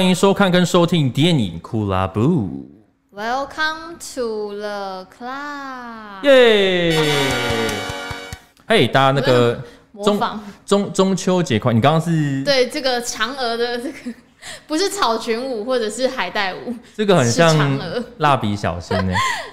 欢迎收看跟收听电影库拉布。Welcome to the club。耶！嘿，大家那个模仿中中中秋节快！你刚刚是对这个嫦娥的这个不是草裙舞或者是海带舞，这个很像蜡笔小新呢。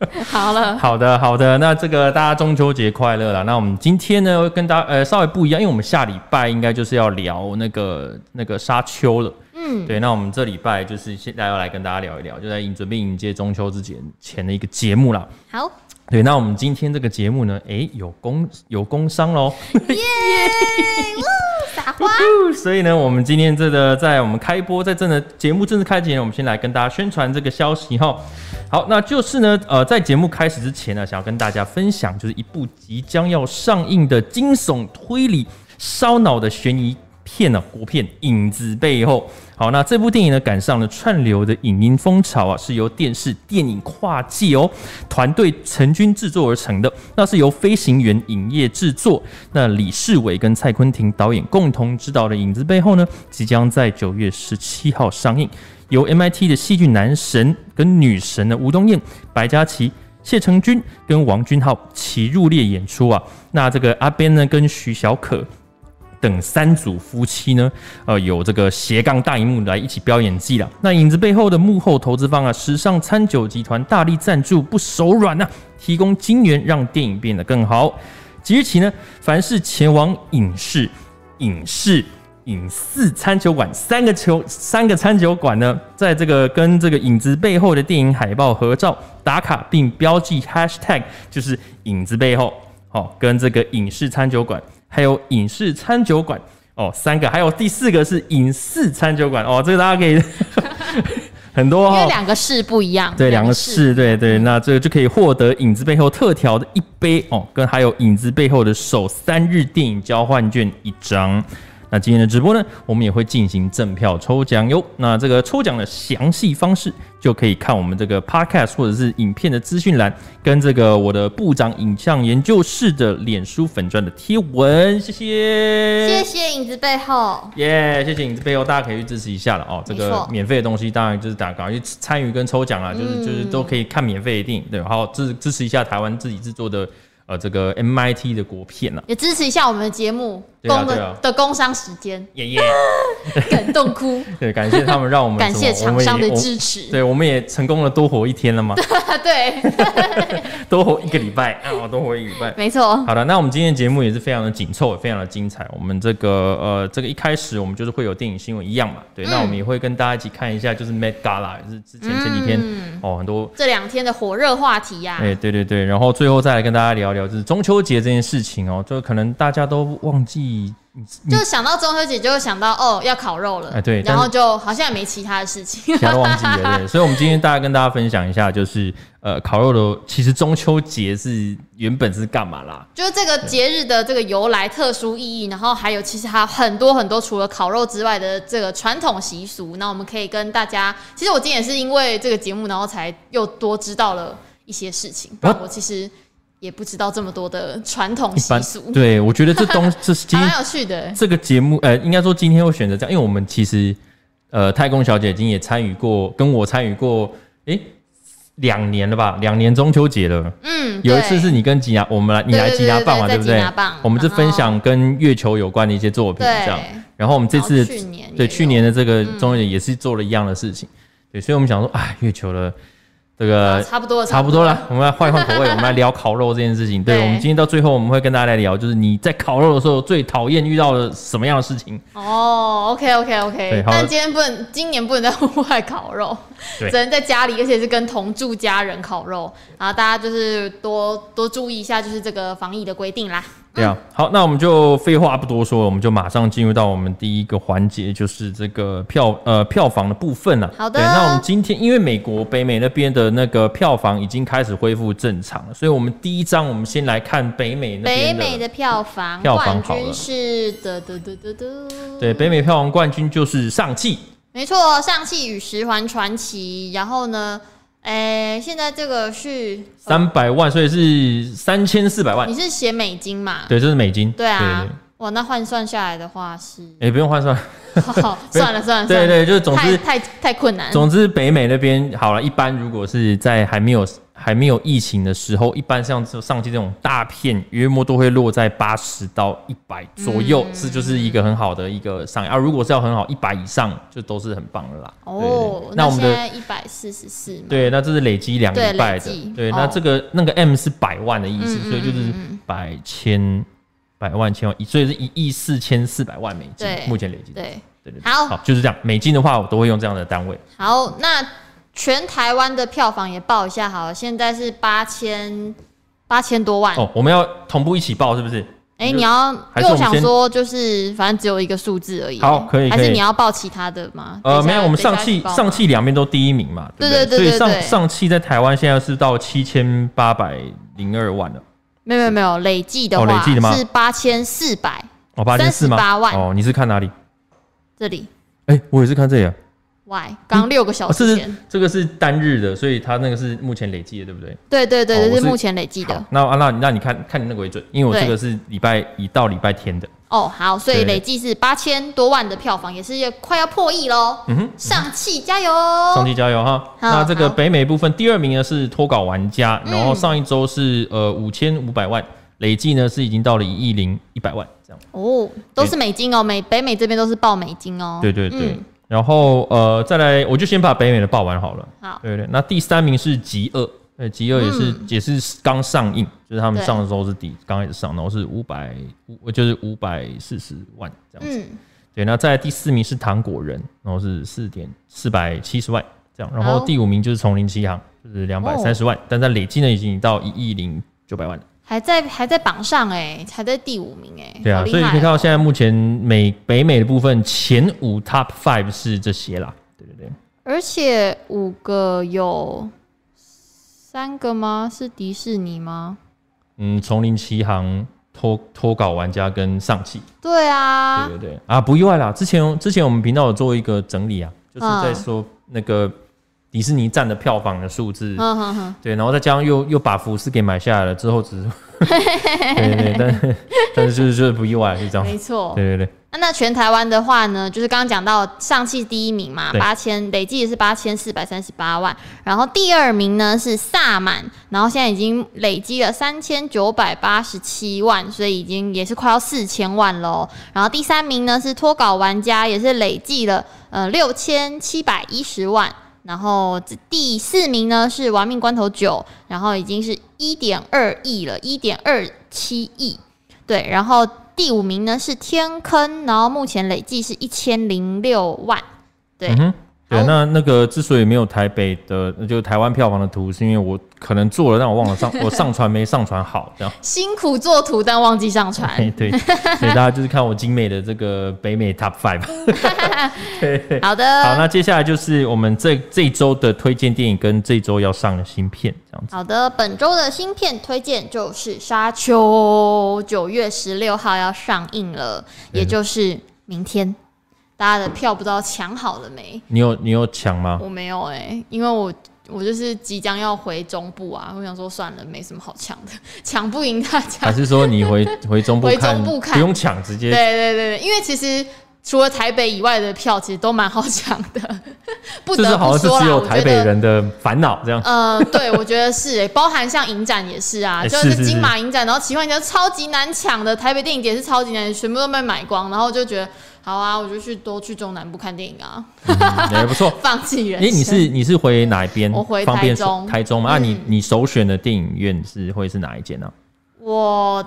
好了，好的，好的，那这个大家中秋节快乐啦。那我们今天呢，跟大家呃稍微不一样，因为我们下礼拜应该就是要聊那个那个沙丘了。嗯，对，那我们这礼拜就是现在要来跟大家聊一聊，就在迎准备迎接中秋之前前的一个节目啦。好，对，那我们今天这个节目呢，哎，有工有工商喽。耶！撒花。所以呢，我们今天这个在我们开播，在真的节目正式开前，我们先来跟大家宣传这个消息哈。好，那就是呢，呃，在节目开始之前呢，想要跟大家分享，就是一部即将要上映的惊悚推理烧脑的悬疑片呢、啊，国片《影子背后》。好，那这部电影呢，赶上了串流的影音风潮啊，是由电视电影跨界哦团队成军制作而成的。那是由飞行员影业制作，那李世伟跟蔡坤庭导演共同执导的《影子背后》呢，即将在九月十七号上映。由 MIT 的戏剧男神跟女神的吴东燕、白嘉琪、谢承君跟王君浩齐入列演出啊。那这个阿边呢跟徐小可等三组夫妻呢，呃，有这个斜杠大荧幕来一起飙演技了。那影子背后的幕后投资方啊，时尚餐酒集团大力赞助，不手软呐、提供金援让电影变得更好。即日起呢，凡是前往影视、影视。影视餐酒馆三个球三个餐酒馆呢，在这个跟这个影子背后的电影海报合照打卡，并标记 hashtag 就是影子背后哦，跟这个影视餐酒馆，还有影视餐酒馆。哦，三个，还有第四个是影视餐酒馆。哦，这个大家可以 很多哦，因为两个市不一样，对，两个市，对对，那这个就可以获得影子背后特调的一杯哦，跟还有影子背后的首三日电影交换券一张。那今天的直播呢，我们也会进行赠票抽奖哟。那这个抽奖的详细方式，就可以看我们这个 podcast 或者是影片的资讯栏，跟这个我的部长影像研究室的脸书粉钻的贴文。谢谢，谢谢影子背后，耶，yeah, 谢谢影子背后，大家可以去支持一下了哦。这个免费的东西，当然就是大家赶快去参与跟抽奖啊，就是就是都可以看免费的电影，对，好支支持一下台湾自己制作的。呃，这个 MIT 的国片呢、啊，也支持一下我们的节目，对啊对啊。的工商时间，耶耶，感动哭，对，感谢他们让我们 感谢厂商的支持，对，我们也成功了多活一天了嘛，对，多活一个礼拜。啊，多活一个礼拜，没错。好的，那我们今天节目也是非常的紧凑，也非常的精彩。我们这个呃，这个一开始我们就是会有电影新闻一样嘛，对，嗯、那我们也会跟大家一起看一下，就是 Met Gala，就是之前前几天、嗯、哦，很多这两天的火热话题呀、对对对，然后最后再来跟大家聊聊。就是中秋节这件事情哦，就可能大家都忘记，就想到中秋节就会想到哦要烤肉了，哎对，然后就好像也没其他的事情，其他都忘记了，对。所以，我们今天大概跟大家分享一下，就是呃烤肉的，其实中秋节是原本是干嘛啦？就是这个节日的这个由来、特殊意义，然后还有其实还有很多很多除了烤肉之外的这个传统习俗。那我们可以跟大家，其实我今天也是因为这个节目，然后才又多知道了一些事情。不然我其实。也不知道这么多的传统习俗，对，我觉得这东 这是蛮有趣的。这个节目，呃，应该说今天会选择这样，因为我们其实，呃，太空小姐已经也参与过，跟我参与过，诶、欸，两年了吧，两年中秋节了。嗯，有一次是你跟吉雅，我们来你来吉雅棒嘛，对不对？我们是分享跟月球有关的一些作品，这样。然后我们这次去年对去年的这个中秋节也是做了一样的事情，对，所以我们想说，哎，月球的。这个差不多，差不多了。我们来换一换口味，我们来聊烤肉这件事情。对，我们今天到最后，我们会跟大家来聊，就是你在烤肉的时候最讨厌遇到了什么样的事情？哦，OK，OK，OK。但今天不能，今年不能在户外烤肉，只能在家里，而且是跟同住家人烤肉。然后大家就是多多注意一下，就是这个防疫的规定啦。对啊，好，那我们就废话不多说，我们就马上进入到我们第一个环节，就是这个票呃票房的部分了。好的，对，那我们今天因为美国北美那边的那个票房已经开始恢复正常了，所以我们第一张我们先来看北美那边北美的票房，票房冠军是的的的的的，对，北美票房冠军就是上汽，没错，上汽与十环传奇，然后呢？哎、欸，现在这个是三百万，所以是三千四百万。你是写美金嘛？对，这是美金。对啊，哇，那换算下来的话是，哎、欸，不用换算，好 算了算了，对对，就是总之太太，太困难。总之，北美那边好了，一般如果是在还没有还没有疫情的时候，一般像上期这种大片，约莫都会落在八十到一百左右，是、嗯、就是一个很好的一个上啊。如果是要很好，一百以上就都是很棒的啦。哦，那我们的一百四十四，对，那这是累积两个礼拜的，对，那这个那个 M 是百万的意思，嗯、所以就是百千。百万千万亿，所以是一亿四千四百万美金，目前累计。对对对，好，好，就是这样。美金的话，我都会用这样的单位。好，那全台湾的票房也报一下好了，现在是八千八千多万。哦，我们要同步一起报，是不是？哎、欸，你要，因为我想说，就是反正只有一个数字而已。好，可以，还是你要报其他的吗？呃，没有，我们上汽上汽两边都第一名嘛，对不对？对对对对对，所以上上汽在台湾现在是到七千八百零二万了。没有没有没有，累计的话、哦、累计的吗？是八千四百哦，八千四吗八万哦。你是看哪里？这里。哎、欸，我也是看这里啊。Why？刚六个小时前、这，这个是单日的，所以它那个是目前累计的，对不对？对对对，这、哦、是目前累计的。那啊，那那你看看你那个为准，因为我这个是礼拜一到礼拜天的。哦，好，所以累计是八千多万的票房，也是快要破亿喽。嗯哼，上汽加油！上汽加油哈！那这个北美部分第二名呢是脱稿玩家，然后上一周是呃五千五百万，累计呢是已经到了一亿零一百万这样。哦，都是美金哦，美北美这边都是报美金哦。对对对，嗯、然后呃再来，我就先把北美的报完好了。好，对对，那第三名是极恶。对，极恶也是、嗯、也是刚上映，就是他们上的时候是底刚开始上，然后是五百五，就是五百四十万这样子。嗯、对，那在第四名是糖果人，然后是四点四百七十万这样，然后第五名就是丛林奇航，就是两百三十万，但在累计呢已经到一亿零九百万了，还在还在榜上哎，还在第五名哎。对啊，所以你可以看到现在目前美北美的部分前五 top five 是这些啦，对对对，而且五个有。三个吗？是迪士尼吗？嗯，丛林奇航、脱脱稿玩家跟上汽。对啊，对对对啊，不意外啦。之前之前我们频道有做一个整理啊，就是在说那个迪士尼占的票房的数字。嗯。对，然后再加上又又把福斯给买下来了之后，只是 对对对，但是但是就是就是不意外，是这样。没错。对对对。那那全台湾的话呢，就是刚刚讲到上汽第一名嘛，八千累计也是八千四百三十八万，然后第二名呢是萨满，然后现在已经累积了三千九百八十七万，所以已经也是快要四千万喽。然后第三名呢是脱稿玩家，也是累计了呃六千七百一十万，然后第四名呢是亡命关头九，然后已经是一点二亿了，一点二七亿，对，然后。第五名呢是天坑，然后目前累计是一千零六万，对。对，那那个之所以没有台北的，就台湾票房的图，是因为我可能做了，但我忘了上，我上传没上传好，这样。辛苦做图，但忘记上传。对，所以大家就是看我精美的这个北美 Top Five。对，好的。好，那接下来就是我们这这周的推荐电影跟这周要上的新片，这样子。好的，本周的新片推荐就是《沙丘》，九月十六号要上映了，也就是明天。大家的票不知道抢好了没？你有你有抢吗？我没有哎、欸，因为我我就是即将要回中部啊，我想说算了，没什么好抢的，抢不赢大家。还是说你回 回中部看？回中部看，不用抢，直接。对对对，因为其实除了台北以外的票，其实都蛮好抢的。不得不说啦，只有台北人的烦恼这样。呃，对，我觉得是包含像影展也是啊，欸、就是金马影展，然后奇幻影展超级难抢的，台北电影节是超级难，全部都被买光，然后就觉得。好啊，我就去多去中南部看电影啊，也、嗯、不错。放弃人。哎、欸，你是你是回哪一边？我回台中。台中嘛，啊、你你首选的电影院是会是哪一间呢、啊？我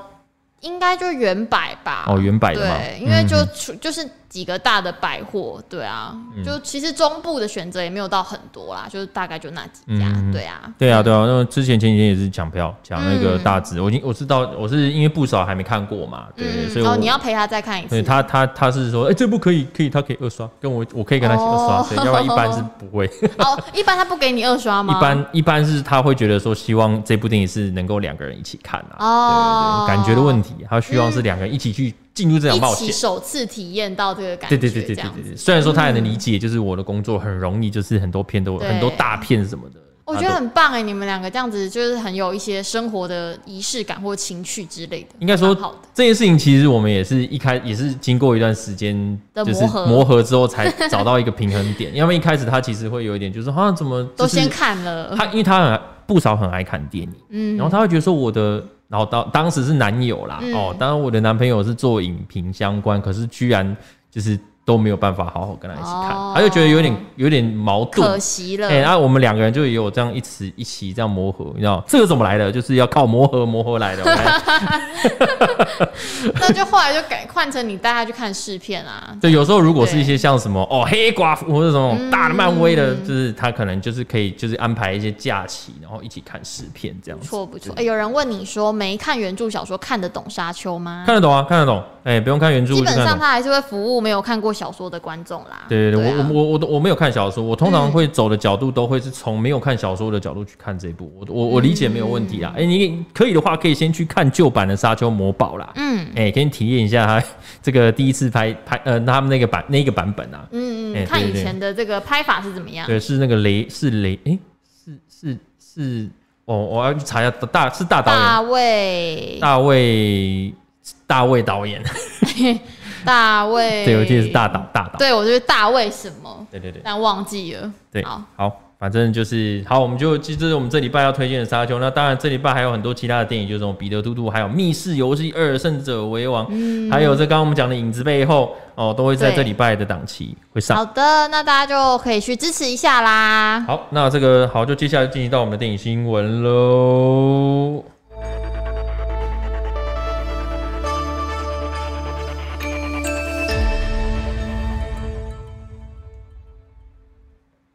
应该就原百吧。哦，原百的嘛。对，因为就出就是。几个大的百货，对啊，嗯、就其实中部的选择也没有到很多啦，就是大概就那几家，嗯、对啊，对啊，对啊。那之前前几天也是抢票，抢那个大直，嗯、我已经我知道，我是因为不少还没看过嘛，对，嗯、所以哦，你要陪他再看一次。对他他他是说，哎、欸，这部可以可以，他可以二刷，跟我我可以跟他一起二刷，对，要不然一般是不会。哦，一般他不给你二刷吗？一般一般是他会觉得说，希望这部电影是能够两个人一起看啊，哦，对对对，感觉的问题，他希望是两个人一起去。进入这场冒险，首次体验到这个感觉。对对对对对对对。虽然说他也能理解，就是我的工作很容易，就是很多片都很多大片什么的，我觉得很棒哎，你们两个这样子就是很有一些生活的仪式感或情趣之类的。应该说，这件事情其实我们也是一开也是经过一段时间就是磨合之后才找到一个平衡点。因为一开始他其实会有一点就是好像怎么都先看了他，因为他很不少很爱看电影，嗯，然后他会觉得说我的，然后当当时是男友啦，哦，当然我的男朋友是做影评相关，可是居然就是。都没有办法好好跟他一起看，哦、他就觉得有点有点矛盾，可惜了。哎、欸，然后我们两个人就也有这样一起一起这样磨合，你知道这个怎么来的？就是要靠磨合磨合来的。那就后来就改换成你带他去看试片啊。对，有时候如果是一些像什么哦黑寡妇或者什么大的漫威的，嗯、就是他可能就是可以就是安排一些假期，然后一起看试片这样子。不错不错。哎、欸，有人问你说没看原著小说看得懂沙丘吗？看得懂啊，看得懂。哎、欸，不用看原著，基本上他还是会服务没有看过小说的观众啦。对对对，对啊、我我我我没有看小说，我通常会走的角度都会是从没有看小说的角度去看这一部。我我我理解没有问题啊。哎、嗯欸，你可以的话，可以先去看旧版的《沙丘魔堡》啦。嗯，哎、欸，给你体验一下他这个第一次拍拍呃他们那个版那个版本啊。嗯嗯，欸、看以前的这个拍法是怎么样？对，是那个雷是雷哎、欸、是是是哦，我要去查一下大是大导演大卫大卫大卫导演。大卫，对，我记得是大导大导，对，我觉得大卫什么？对对对，但忘记了。对，好，好，反正就是好，我们就这是我们这礼拜要推荐的沙丘。那当然，这礼拜还有很多其他的电影，就是彼得兔兔，还有密室游戏二胜者为王，嗯、还有这刚刚我们讲的影子背后哦，都会在这礼拜的档期会上。好的，那大家就可以去支持一下啦。好，那这个好，就接下来进行到我们的电影新闻喽。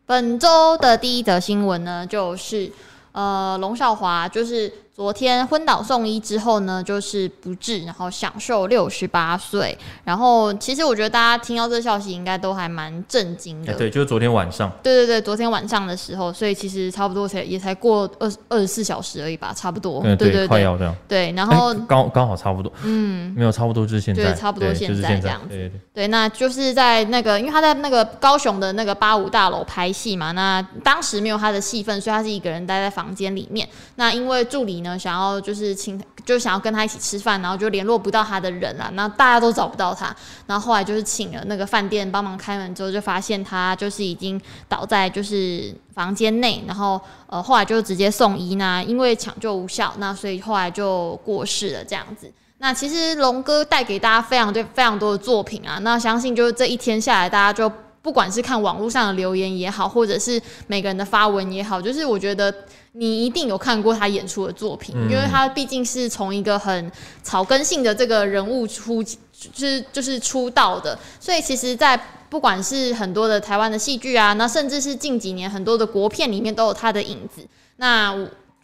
本周的第一则新闻呢，就是呃，龙少华就是。昨天昏倒送医之后呢，就是不治，然后享受六十八岁。然后其实我觉得大家听到这个消息，应该都还蛮震惊的。对，就是昨天晚上。对对对，昨天晚上的时候，所以其实差不多才也才过二二十四小时而已吧，差不多。对对对，快要这样。对，然后刚刚好差不多。嗯，没有差不多就是现在。对，差不多现在这样子。对对对。对，那就是在那个，因为他在那个高雄的那个八五大楼拍戏嘛，那当时没有他的戏份，所以他是一个人待在房间里面。那因为助理呢，想要就是请，就想要跟他一起吃饭，然后就联络不到他的人了，那大家都找不到他，然后后来就是请了那个饭店帮忙开门之后，就发现他就是已经倒在就是房间内，然后呃后来就直接送医，那因为抢救无效，那所以后来就过世了这样子。那其实龙哥带给大家非常对非常多的作品啊，那相信就是这一天下来，大家就不管是看网络上的留言也好，或者是每个人的发文也好，就是我觉得。你一定有看过他演出的作品，因为他毕竟是从一个很草根性的这个人物出，就是就是出道的，所以其实，在不管是很多的台湾的戏剧啊，那甚至是近几年很多的国片里面都有他的影子。那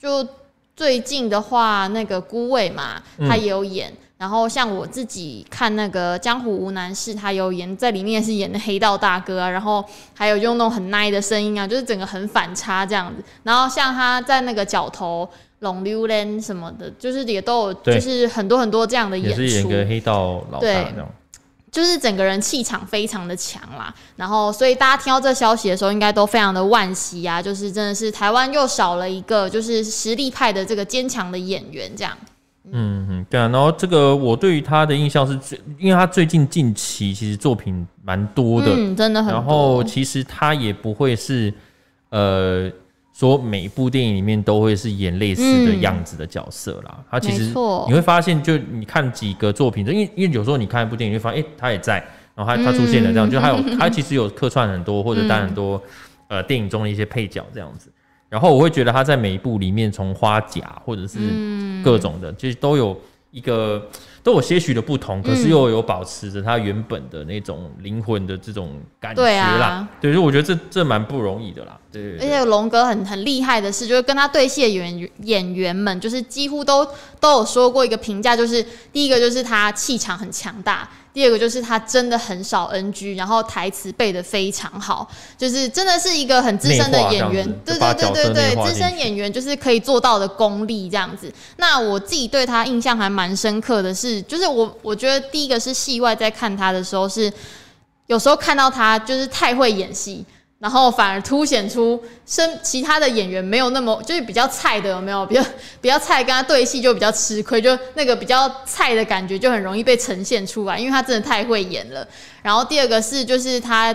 就最近的话，那个孤味嘛，他也有演。然后像我自己看那个《江湖无难事》，他有演在里面是演的黑道大哥啊，然后还有用那种很奶的声音啊，就是整个很反差这样子。然后像他在那个角头龙溜人什么的，就是也都有，就是很多很多这样的演出。也是演个黑道老大对，就是整个人气场非常的强啦。然后所以大家听到这消息的时候，应该都非常的惋惜啊，就是真的是台湾又少了一个就是实力派的这个坚强的演员这样。嗯嗯，对啊，然后这个我对于他的印象是最，因为他最近近期其实作品蛮多的，嗯，真的很多。然后其实他也不会是，呃，说每一部电影里面都会是演类似的样子的角色啦。嗯、他其实你会发现，就你看几个作品，因为因为有时候你看一部电影，就发现哎，他也在，然后他他出现了这样，嗯、就他有他其实有客串很多或者担很多、嗯、呃电影中的一些配角这样子。然后我会觉得他在每一部里面，从花甲或者是各种的，其实都有一个都有些许的不同，可是又有保持着他原本的那种灵魂的这种感觉啦。对，所以我觉得这这蛮不容易的啦。对，而且龙哥很很厉害的是，就是跟他对戏的演员演员们，就是几乎都都有说过一个评价，就是第一个就是他气场很强大。第二个就是他真的很少 NG，然后台词背的非常好，就是真的是一个很资深的演员，对对对对对，资深演员就是可以做到的功力这样子。那我自己对他印象还蛮深刻的是，就是我我觉得第一个是戏外在看他的时候是，有时候看到他就是太会演戏。然后反而凸显出身其他的演员没有那么就是比较菜的有没有？比较比较菜，跟他对戏就比较吃亏，就那个比较菜的感觉就很容易被呈现出来，因为他真的太会演了。然后第二个是就是他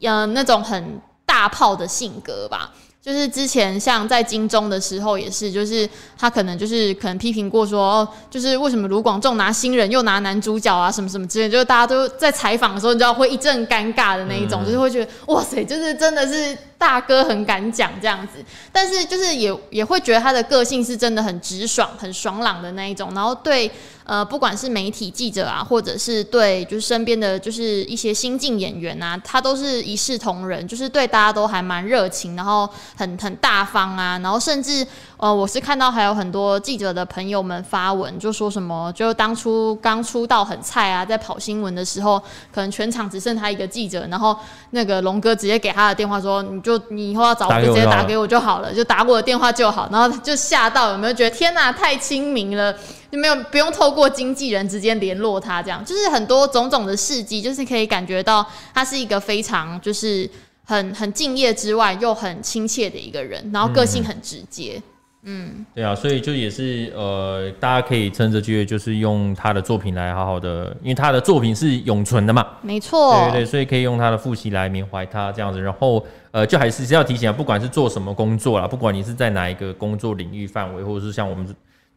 嗯、那种很大炮的性格吧。就是之前像在金钟的时候也是，就是他可能就是可能批评过说，哦，就是为什么卢广仲拿新人又拿男主角啊，什么什么之类，就是大家都在采访的时候，你知道会一阵尴尬的那一种，就是会觉得哇塞，就是真的是。大哥很敢讲这样子，但是就是也也会觉得他的个性是真的很直爽、很爽朗的那一种。然后对呃，不管是媒体记者啊，或者是对就是身边的就是一些新进演员啊，他都是一视同仁，就是对大家都还蛮热情，然后很很大方啊。然后甚至呃，我是看到还有很多记者的朋友们发文，就说什么就当初刚出道很菜啊，在跑新闻的时候，可能全场只剩他一个记者，然后那个龙哥直接给他的电话说。就你以后要找我，就直接打给我就好了，就打我的电话就好。然后就吓到，有没有觉得天哪，太亲民了？就没有不用透过经纪人直接联络他，这样就是很多种种的事迹，就是可以感觉到他是一个非常就是很很敬业之外又很亲切的一个人，然后个性很直接。嗯嗯，对啊，所以就也是呃，大家可以趁着机会，就是用他的作品来好好的，因为他的作品是永存的嘛，没错，对对，所以可以用他的复习来缅怀他这样子。然后呃，就还是要提醒啊，不管是做什么工作啦，不管你是在哪一个工作领域范围，或者是像我们。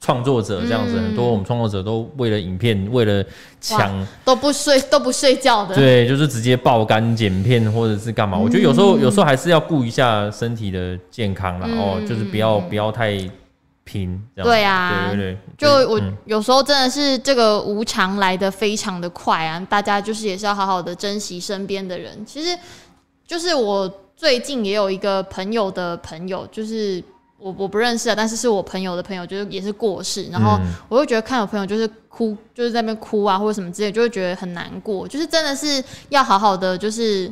创作者这样子，嗯、很多我们创作者都为了影片，为了抢都不睡都不睡觉的。对，就是直接爆肝剪片或者是干嘛。嗯、我觉得有时候有时候还是要顾一下身体的健康啦，然后、嗯、就是不要不要太拼。对啊，对对对。就我有时候真的是这个无常来的非常的快啊，大家就是也是要好好的珍惜身边的人。其实就是我最近也有一个朋友的朋友，就是。我我不认识啊，但是是我朋友的朋友，就是也是过世，然后我会觉得看我朋友就是哭，就是在那边哭啊，或者什么之类，就会觉得很难过。就是真的是要好好的，就是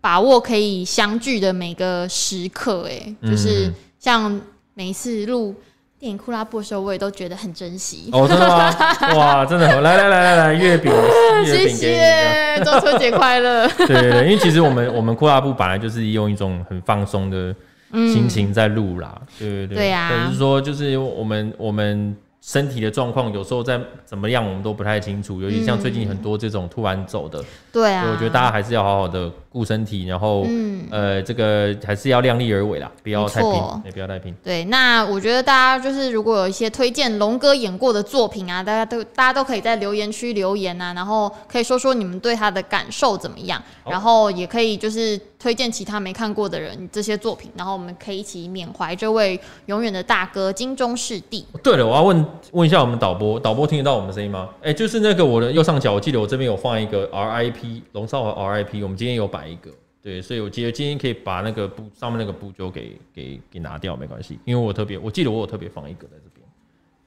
把握可以相聚的每个时刻。哎，就是像每一次录电影库拉布的时候，我也都觉得很珍惜。哦，真的吗？哇，真的好，来来来来来，月饼，月饼给你，中秋节快乐。对对对，因为其实我们我们库拉布本来就是用一种很放松的。心情在录啦，对对对，对呀，等于说就是我们我们。身体的状况有时候在怎么样，我们都不太清楚。尤其像最近很多这种突然走的，对啊，我觉得大家还是要好好的顾身体，然后，嗯，呃，这个还是要量力而为啦，不要太拼，也不要太拼。对，那我觉得大家就是如果有一些推荐龙哥演过的作品啊，大家都大家都可以在留言区留言啊，然后可以说说你们对他的感受怎么样，然后也可以就是推荐其他没看过的人这些作品，然后我们可以一起缅怀这位永远的大哥金钟视帝。对了，我要问。问一下我们导播，导播听得到我们的声音吗？哎、欸，就是那个我的右上角，我记得我这边有放一个 RIP 龙少华 RIP，我们今天有摆一个，对，所以我记得今天可以把那个布上面那个布就给给给拿掉，没关系，因为我特别，我记得我有特别放一个在这边。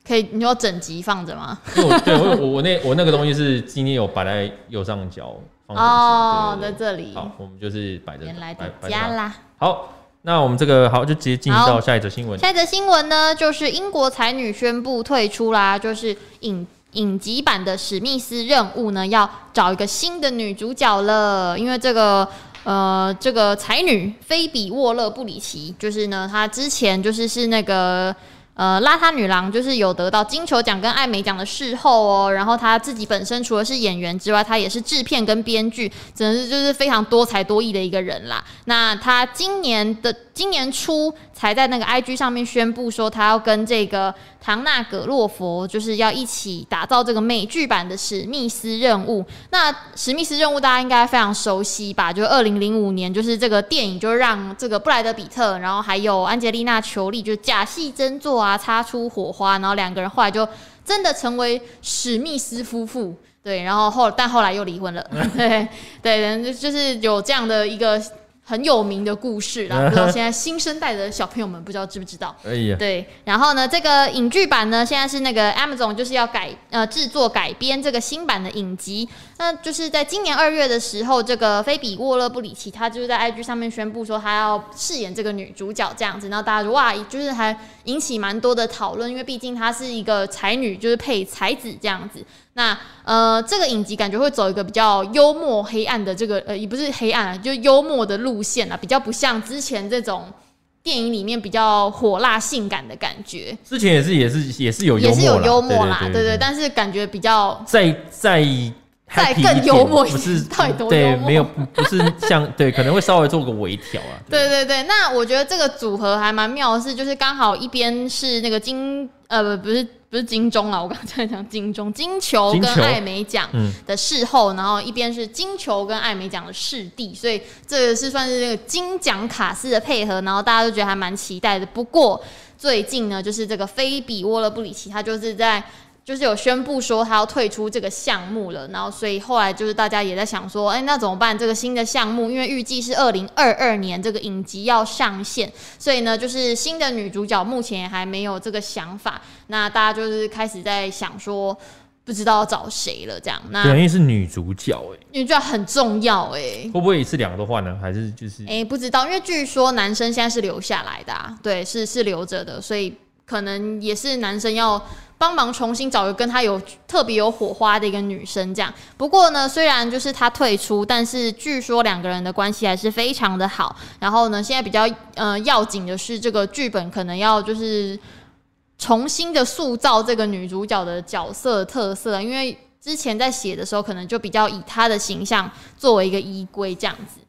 可以，你有整集放着吗？因为我对我我那我那个东西是今天有摆在右上角放哦，在这里。好，我们就是摆着。原来的家啦。好。那我们这个好，就直接进行到下一则新闻。下一则新闻呢，就是英国才女宣布退出啦，就是影影集版的《史密斯任务》呢，要找一个新的女主角了。因为这个呃，这个才女菲比沃勒布里奇，就是呢，她之前就是是那个。呃，邋遢女郎就是有得到金球奖跟艾美奖的视后哦，然后她自己本身除了是演员之外，她也是制片跟编剧，真的是就是非常多才多艺的一个人啦。那她今年的今年初才在那个 IG 上面宣布说，她要跟这个唐纳葛洛佛就是要一起打造这个美剧版的史密斯任务。那史密斯任务大家应该非常熟悉吧？就二零零五年，就是这个电影就让这个布莱德彼特，然后还有安吉丽娜裘丽就假戏真做。啊，擦出火花，然后两个人后来就真的成为史密斯夫妇，对，然后后但后来又离婚了，对对，就是有这样的一个。很有名的故事啦，不知道现在新生代的小朋友们不知道知不知道？哎呀，对，然后呢，这个影剧版呢，现在是那个 Amazon 就是要改呃制作改编这个新版的影集，那就是在今年二月的时候，这个菲比沃勒布里奇她就是在 IG 上面宣布说她要饰演这个女主角这样子，然后大家就哇，就是还引起蛮多的讨论，因为毕竟她是一个才女，就是配才子这样子。那呃，这个影集感觉会走一个比较幽默黑暗的这个呃，也不是黑暗啊，就幽默的路线啊，比较不像之前这种电影里面比较火辣性感的感觉。之前也是也是也是有幽默也是有幽默啦，对对，但是感觉比较在在。再更幽默一点，不是太多对，没有不是像对，可能会稍微做个微调啊。对对对，那我觉得这个组合还蛮妙的是，就是刚好一边是那个金呃不不是不是金钟啊，我刚才讲金钟金球跟艾美奖的事后，然后一边是金球跟艾美奖的视帝，所以这个是算是那个金奖卡司的配合，然后大家都觉得还蛮期待的。不过最近呢，就是这个菲比沃勒布里奇，他就是在。就是有宣布说他要退出这个项目了，然后所以后来就是大家也在想说，哎，那怎么办？这个新的项目，因为预计是二零二二年这个影集要上线，所以呢，就是新的女主角目前还没有这个想法。那大家就是开始在想说，不知道要找谁了，这样。那原因是女主角哎、欸，女主角很重要哎、欸，会不会一次两个都换呢？还是就是哎，不知道，因为据说男生现在是留下来的、啊，对，是是留着的，所以可能也是男生要。帮忙重新找一个跟他有特别有火花的一个女生，这样。不过呢，虽然就是他退出，但是据说两个人的关系还是非常的好。然后呢，现在比较呃要紧的是这个剧本可能要就是重新的塑造这个女主角的角色特色，因为之前在写的时候可能就比较以她的形象作为一个依归这样子。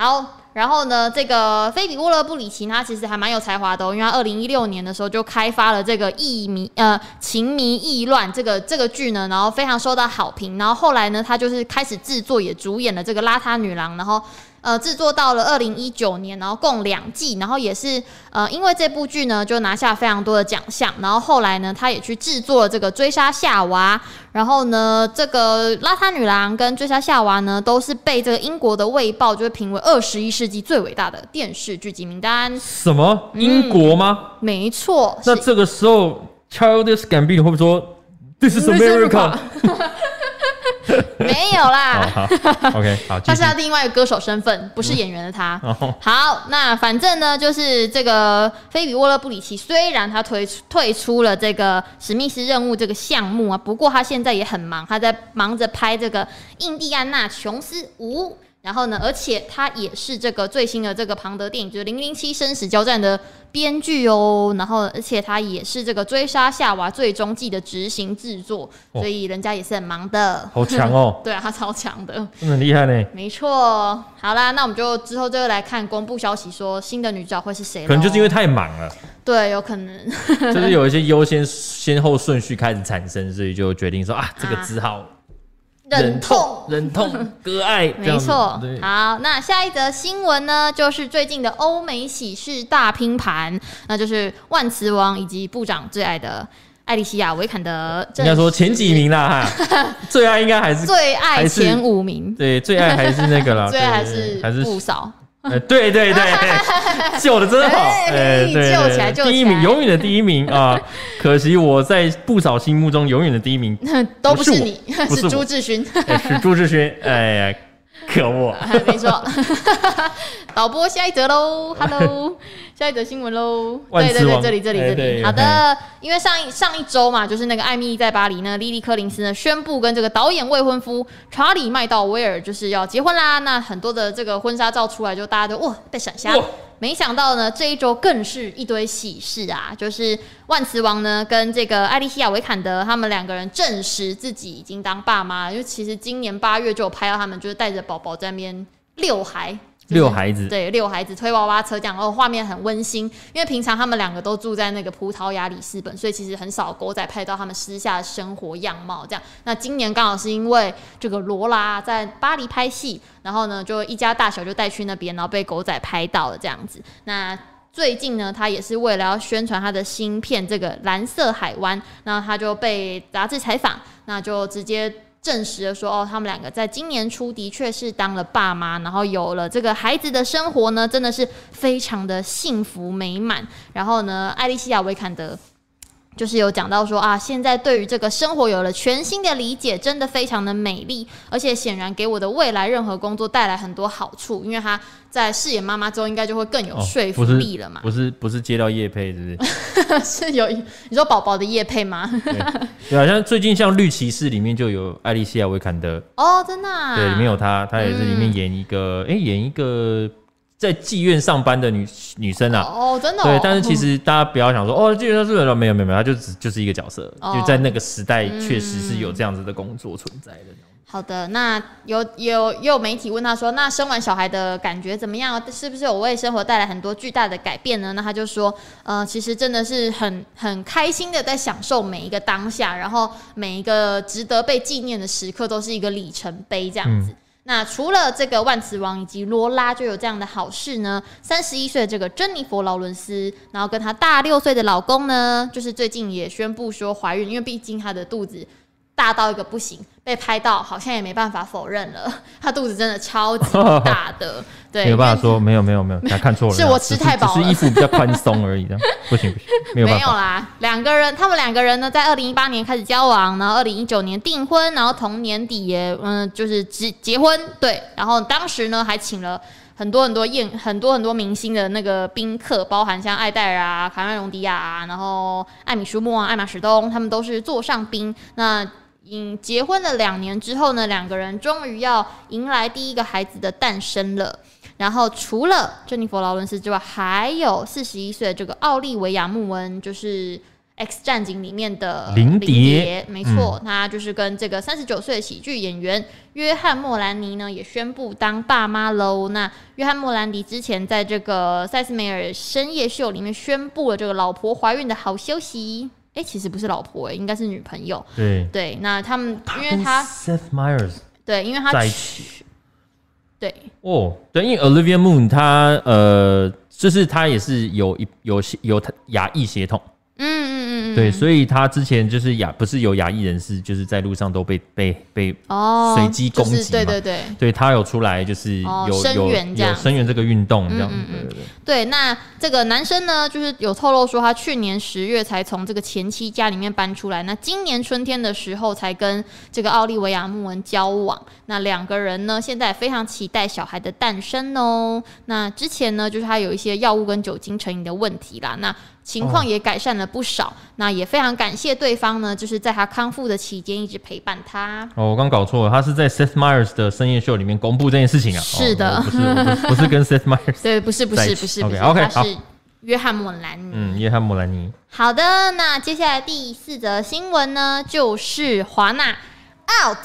好，然后呢，这个菲比沃勒布里奇他其实还蛮有才华的哦，因为他二零一六年的时候就开发了这个意迷呃情迷意乱这个这个剧呢，然后非常受到好评，然后后来呢，他就是开始制作也主演了这个邋遢女郎，然后。呃，制作到了二零一九年，然后共两季，然后也是呃，因为这部剧呢，就拿下非常多的奖项。然后后来呢，他也去制作了这个《追杀夏娃》，然后呢，这个《邋遢女郎》跟《追杀夏娃》呢，都是被这个英国的《卫报》就是评为二十一世纪最伟大的电视剧集名单。什么？英国吗？嗯、没错。那这个时候，Childish Gambino 会不会说，This is America？没有啦，OK，好，他是他另外一个歌手身份，不是演员的他。嗯、好，那反正呢，就是这个菲比沃勒布里奇，虽然他退退出了这个史密斯任务这个项目啊，不过他现在也很忙，他在忙着拍这个印第安纳琼斯五。然后呢，而且他也是这个最新的这个庞德电影，就是《零零七生死交战》的编剧哦。然后，而且他也是这个《追杀夏娃》最终季的执行制作，所以人家也是很忙的。好强哦！对啊，他超强的，真的很厉害呢。没错。好啦，那我们就之后就来看公布消息，说新的女主角会是谁。可能就是因为太忙了。对，有可能。就是 有一些优先先后顺序开始产生，所以就决定说啊，这个只好。忍痛，忍痛 割爱，没错。好，那下一则新闻呢，就是最近的欧美喜事大拼盘，那就是万磁王以及部长最爱的艾莉西亚·维坎德。应该说前几名啦，哈，最爱应该还是最爱前五名。对，最爱还是那个啦，最爱还是还是不少。呃，对对对，救的真好，哎，对，救起来，救，第一名，永远的第一名啊！可惜我在不少心目中永远的第一名 都不是你，是朱志勋，是朱志勋，哎呀，可恶！没错，导播下一则喽，Hello。下一则新闻喽，对对对，这里这里这里，好的，因为上一上一周嘛，就是那个艾蜜莉在巴黎呢，莉莉柯林斯呢宣布跟这个导演未婚夫查理麦道威尔就是要结婚啦。那很多的这个婚纱照出来，就大家都哇被闪瞎。没想到呢，这一周更是一堆喜事啊，就是万磁王呢跟这个艾莉西亚维坎德他们两个人证实自己已经当爸妈了，因为其实今年八月就有拍到他们就是带着宝宝在那边遛孩。遛孩子，对，遛孩子推娃娃车这样，然后画面很温馨。因为平常他们两个都住在那个葡萄牙里斯本，所以其实很少狗仔拍到他们私下的生活样貌这样。那今年刚好是因为这个罗拉在巴黎拍戏，然后呢就一家大小就带去那边，然后被狗仔拍到了这样子。那最近呢，他也是为了要宣传他的新片这个蓝色海湾，那他就被杂志采访，那就直接。证实了说哦，他们两个在今年初的确是当了爸妈，然后有了这个孩子的生活呢，真的是非常的幸福美满。然后呢，艾莉西亚·维坎德就是有讲到说啊，现在对于这个生活有了全新的理解，真的非常的美丽，而且显然给我的未来任何工作带来很多好处，因为他在饰演妈妈之后，应该就会更有说服力了嘛。哦、不是不是，接到叶配，是不是？是有你说宝宝的叶配吗？对，好像最近像《绿骑士》里面就有艾丽西亚·维坎德哦，真的、啊，对，里面有她，她也是里面演一个，哎、嗯欸，演一个。在妓院上班的女女生啊，哦，真的、哦，对，但是其实大家不要想说，哦，妓院是？没有没有没有，她就只就是一个角色，哦、就在那个时代确实是有这样子的工作存在的。好的，那有有也有媒体问他说，那生完小孩的感觉怎么样？是不是有为生活带来很多巨大的改变呢？那他就说，呃，其实真的是很很开心的在享受每一个当下，然后每一个值得被纪念的时刻都是一个里程碑这样子。嗯那除了这个万磁王以及罗拉就有这样的好事呢？三十一岁的这个珍妮佛劳伦斯，然后跟她大六岁的老公呢，就是最近也宣布说怀孕，因为毕竟她的肚子。大到一个不行，被拍到好像也没办法否认了。他肚子真的超级 大的，对，没有办法说没有没有没有，他看错了，是我吃太饱是衣服比较宽松而已，这样不行不行，没有。没有啦，两个人，他们两个人呢，在二零一八年开始交往，然后二零一九年订婚，然后同年底也嗯就是结结婚，对，然后当时呢还请了很多很多宴很多很多明星的那个宾客，包含像艾黛尔啊、卡麦隆迪亚啊，然后艾米舒莫啊、艾玛史东，他们都是座上宾。那因结婚了两年之后呢，两个人终于要迎来第一个孩子的诞生了。然后除了珍妮佛劳伦斯之外，还有四十一岁的这个奥利维亚穆恩，就是《X 战警》里面的林蝶，没错，他、嗯、就是跟这个三十九岁的喜剧演员约翰莫兰尼呢，也宣布当爸妈喽。那约翰莫兰尼之前在这个塞斯梅尔深夜秀里面宣布了这个老婆怀孕的好消息。哎、欸，其实不是老婆、欸，哎，应该是女朋友。对对，那他们因为他 Seth Meyers 对，因为他在一起。对哦，对，因为 Olivia Moon 她呃，就是她也是有一有有亚裔血统。对，所以他之前就是亚，不是有亚裔人士，就是在路上都被被被哦随机攻击嘛、就是，对对对，对他有出来就是有、哦、声援这样。有声援这个运动这样，嗯嗯嗯。对，那这个男生呢，就是有透露说他去年十月才从这个前妻家里面搬出来，那今年春天的时候才跟这个奥利维亚穆恩交往，那两个人呢现在非常期待小孩的诞生哦。那之前呢，就是他有一些药物跟酒精成瘾的问题啦，那。情况也改善了不少，哦，那也非常感谢对方呢，就是在他康复的期间一直陪伴他。哦，我刚搞错了，他是在 Seth Meyers 的深夜秀里面公布这件事情啊。是的，哦、不，是跟 Seth Meyers 对，不是不是不是不是，OK，他是约翰莫兰尼。嗯，约翰莫兰尼。好的，那接下来第四则新闻呢，就是华纳 out。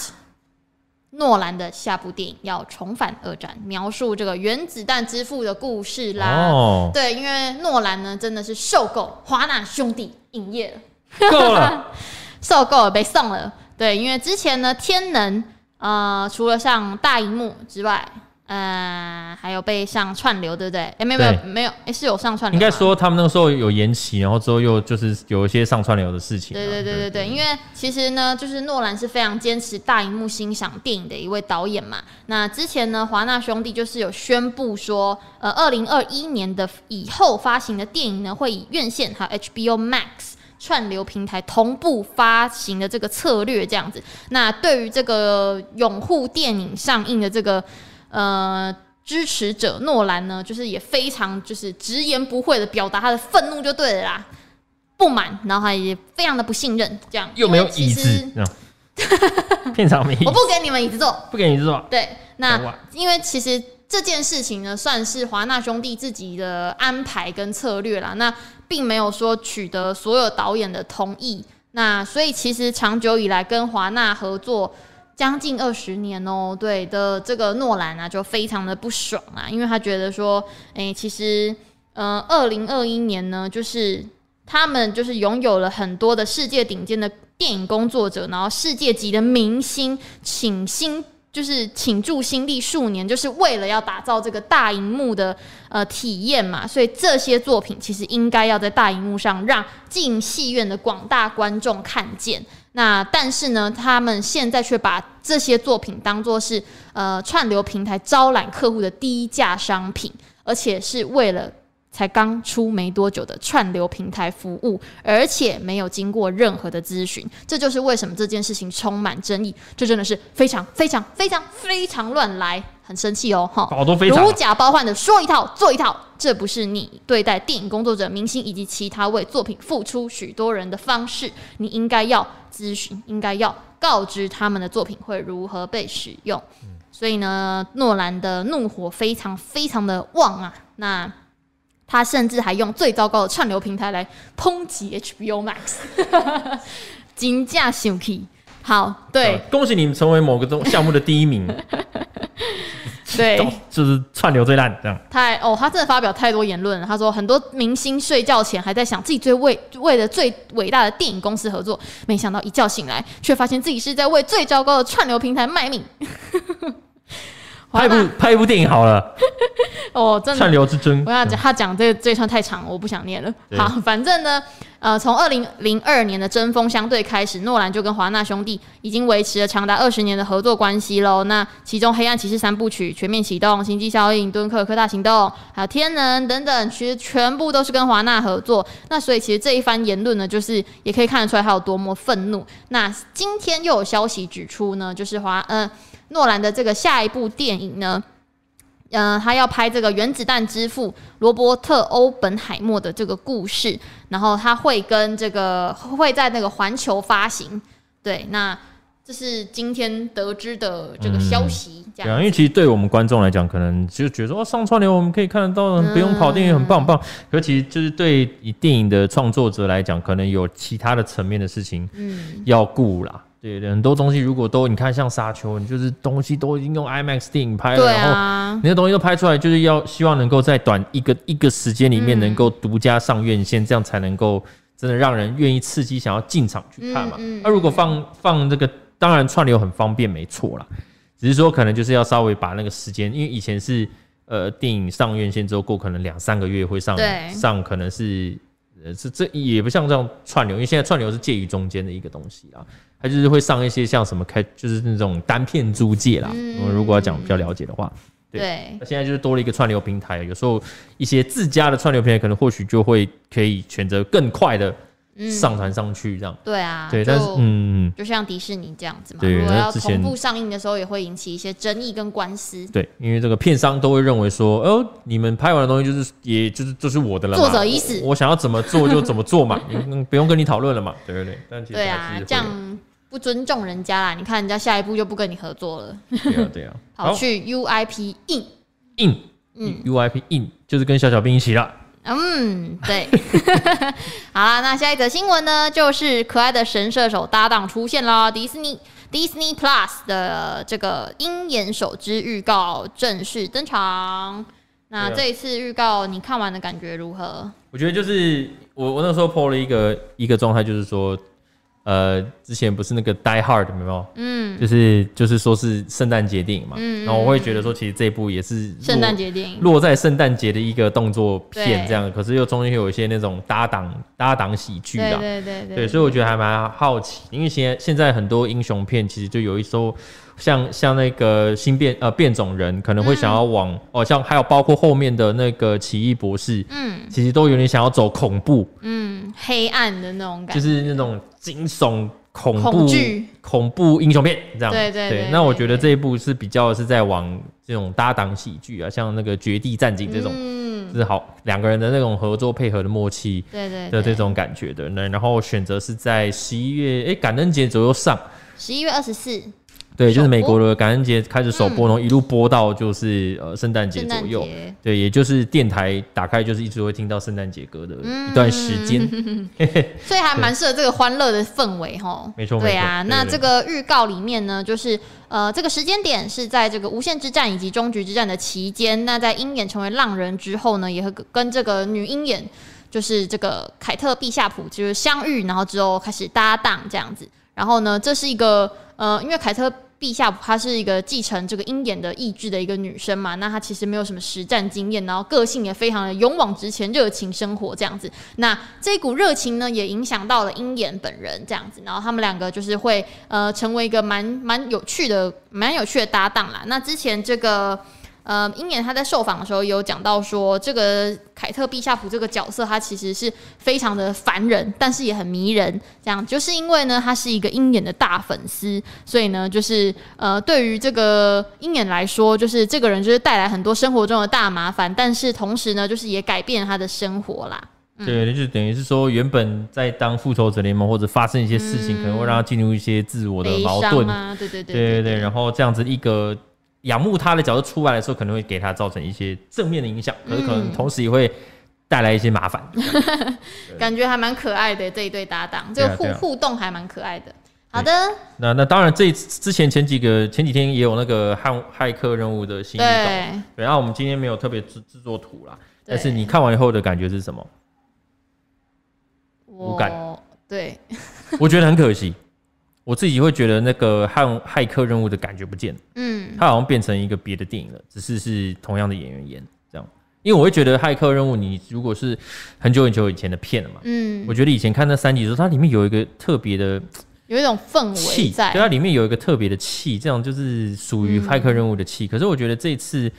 诺兰的下部电影要重返二战，描述这个原子弹之父的故事啦。哦，对，因为诺兰呢真的是受够华纳兄弟影业了，够了，受够了，被送了。对，因为之前呢，天能呃，除了上大荧幕之外。嗯，还有被上串流，对不对？哎、欸，没有没有没有，哎、欸，是有上串流。应该说他们那个时候有延期，然后之后又就是有一些上串流的事情。对对对对对，因为其实呢，就是诺兰是非常坚持大荧幕欣赏电影的一位导演嘛。那之前呢，华纳兄弟就是有宣布说，呃，二零二一年的以后发行的电影呢，会以院线还有 HBO Max 串流平台同步发行的这个策略这样子。那对于这个拥护电影上映的这个。呃，支持者诺兰呢，就是也非常就是直言不讳的表达他的愤怒就对了啦，不满，然后他也非常的不信任，这样。又没有椅子，片场没，我不给你们椅子坐，不给椅子坐，对，那因为其实这件事情呢，算是华纳兄弟自己的安排跟策略啦，那并没有说取得所有导演的同意，那所以其实长久以来跟华纳合作。将近二十年哦，对的，这个诺兰啊就非常的不爽啊，因为他觉得说，哎、其实，呃，二零二一年呢，就是他们就是拥有了很多的世界顶尖的电影工作者，然后世界级的明星，请星就是倾注心力数年，就是为了要打造这个大荧幕的呃体验嘛，所以这些作品其实应该要在大荧幕上让进戏院的广大观众看见。那但是呢，他们现在却把这些作品当做是呃串流平台招揽客户的低价商品，而且是为了才刚出没多久的串流平台服务，而且没有经过任何的咨询，这就是为什么这件事情充满争议。这真的是非常非常非常非常乱来，很生气哦！哈，好多非如假包换的说一套做一套，这不是你对待电影工作者、明星以及其他为作品付出许多人的方式。你应该要咨询，应该要告知他们的作品会如何被使用。所以呢，诺兰的怒火非常非常的旺啊！那。他甚至还用最糟糕的串流平台来抨击 HBO Max，金价生气。好，对，恭喜你成为某个中项目的第一名。对，就是串流最烂这样。太哦，他真的发表太多言论了。他说，很多明星睡觉前还在想自己最为为了最伟大的电影公司合作，没想到一觉醒来，却发现自己是在为最糟糕的串流平台卖命。拍一部拍一部电影好了，哦，真的串流之争。我要讲，他讲这这一串太长，我不想念了。好，反正呢，呃，从二零零二年的针锋相对开始，诺兰就跟华纳兄弟已经维持了长达二十年的合作关系喽。那其中《黑暗骑士》三部曲、《全面启动》、《星际效应》、《敦刻尔克大行动》还有《天能》等等，其实全部都是跟华纳合作。那所以其实这一番言论呢，就是也可以看得出来他有多么愤怒。那今天又有消息指出呢，就是华嗯。呃诺兰的这个下一部电影呢，嗯、呃，他要拍这个原子弹之父罗伯特·欧本海默的这个故事，然后他会跟这个会在那个环球发行。对，那这是今天得知的这个消息。这样、嗯，因为其实对我们观众来讲，可能就觉得说，哦，上串流我们可以看得到，不用跑电影很棒很棒。可其实就是对以电影的创作者来讲，可能有其他的层面的事情，嗯，要顾啦。对，很多东西如果都你看像沙丘，你就是东西都已经用 IMAX 电影拍了，啊、然后你的东西都拍出来，就是要希望能够在短一个一个时间里面能够独家上院线，嗯、这样才能够真的让人愿意刺激想要进场去看嘛。那、嗯嗯啊、如果放放这个，当然串流很方便，没错啦，只是说可能就是要稍微把那个时间，因为以前是呃电影上院线之后过可能两三个月会上上，可能是呃是这也不像这样串流，因为现在串流是介于中间的一个东西啊。它就是会上一些像什么开，就是那种单片租借啦。嗯，如果要讲比较了解的话，对。那现在就是多了一个串流平台，有时候一些自家的串流平台可能或许就会可以选择更快的上传上去，这样。对啊。对，但是嗯，就像迪士尼这样子嘛。对。如果要同步上映的时候，也会引起一些争议跟官司。对，因为这个片商都会认为说，哦，你们拍完的东西就是，也就是就是我的了。作者已死，我想要怎么做就怎么做嘛，你不用跟你讨论了嘛，对不对？但其实对啊，这样。不尊重人家啦！你看人家下一步就不跟你合作了。对啊，对啊。好，去 UIP in in，嗯，UIP in 就是跟小小兵一起了。嗯，对。好啦，那下一则新闻呢，就是可爱的神射手搭档出现啦，迪士尼 Disney Plus 的这个鹰眼手之预告正式登场。那这一次预告你看完的感觉如何？我觉得就是我我那时候 po 了一个一个状态，就是说。呃，之前不是那个 Die Hard 有没有？嗯，就是就是说是圣诞节电影嘛。嗯，然后我会觉得说，其实这一部也是圣诞节电影，落在圣诞节的一个动作片这样。可是又中间有一些那种搭档搭档喜剧啊。对对对对。所以我觉得还蛮好奇，因为现在现在很多英雄片其实就有一艘像像那个新变呃变种人可能会想要往哦，像还有包括后面的那个奇异博士，嗯，其实都有点想要走恐怖，嗯，黑暗的那种感觉，就是那种。惊悚、恐怖、恐，恐怖英雄片这样，对对。那我觉得这一部是比较是在往这种搭档喜剧啊，像那个《绝地战警》这种，嗯，就是好两个人的那种合作配合的默契，对对的这种感觉的。那然后选择是在十一月，哎、欸，感恩节左右上，十一月二十四。对，就是美国的感恩节开始首播，然后一路播到就是呃圣诞节左右。对，也就是电台打开就是一直会听到圣诞节歌的一段时间，所以还蛮适合这个欢乐的氛围哈。没错，对啊。那这个预告里面呢，就是呃这个时间点是在这个无限之战以及终局之战的期间。那在鹰眼成为浪人之后呢，也会跟这个女鹰眼就是这个凯特毕夏普就是相遇，然后之后开始搭档这样子。然后呢，这是一个呃，因为凯特。陛下，她是一个继承这个鹰眼的意志的一个女生嘛，那她其实没有什么实战经验，然后个性也非常的勇往直前、热情生活这样子。那这股热情呢，也影响到了鹰眼本人这样子，然后他们两个就是会呃成为一个蛮蛮有趣的、蛮有趣的搭档啦。那之前这个呃，鹰眼他在受访的时候有讲到说，这个凯特·毕夏普这个角色，他其实是非常的烦人，但是也很迷人。这样就是因为呢，他是一个鹰眼的大粉丝，所以呢，就是呃，对于这个鹰眼来说，就是这个人就是带来很多生活中的大麻烦，但是同时呢，就是也改变了他的生活啦。嗯、对，就等于是说，原本在当复仇者联盟或者发生一些事情，嗯、可能会让他进入一些自我的矛盾啊，对对对，对对对，然后这样子一个。仰慕他的角度出来的时候，可能会给他造成一些正面的影响，可是可能同时也会带来一些麻烦。嗯、感觉还蛮可爱的这一对搭档，这个互互动还蛮可爱的。好的，那那当然，这之前前几个前几天也有那个骇骇客任务的新预告，对，然后我们今天没有特别制制作图啦，但是你看完以后的感觉是什么？无感。对，我觉得很可惜。我自己会觉得那个骇骇客任务的感觉不见了，嗯，它好像变成一个别的电影了，只是是同样的演员演这样。因为我会觉得骇客任务，你如果是很久很久以前的片了嘛，嗯，我觉得以前看那三集的时候，它里面有一个特别的，有一种氛围在，对，它里面有一个特别的气，这样就是属于骇客任务的气。可是我觉得这次。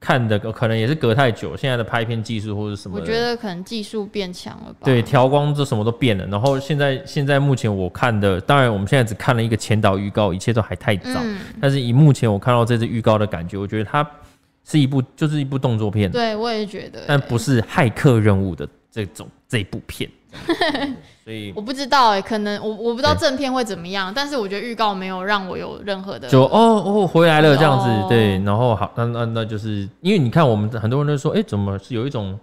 看的可能也是隔太久，现在的拍片技术或者什么，我觉得可能技术变强了吧。对，调光这什么都变了。然后现在现在目前我看的，当然我们现在只看了一个前导预告，一切都还太早。嗯、但是以目前我看到这支预告的感觉，我觉得它是一部就是一部动作片。对，我也觉得。但不是骇客任务的这种这部片。所以 我不知道哎、欸，可能我我不知道正片会怎么样，但是我觉得预告没有让我有任何的就哦哦回来了这样子，哦、对，然后好那那那就是因为你看我们很多人都说，哎、欸，怎么是有一种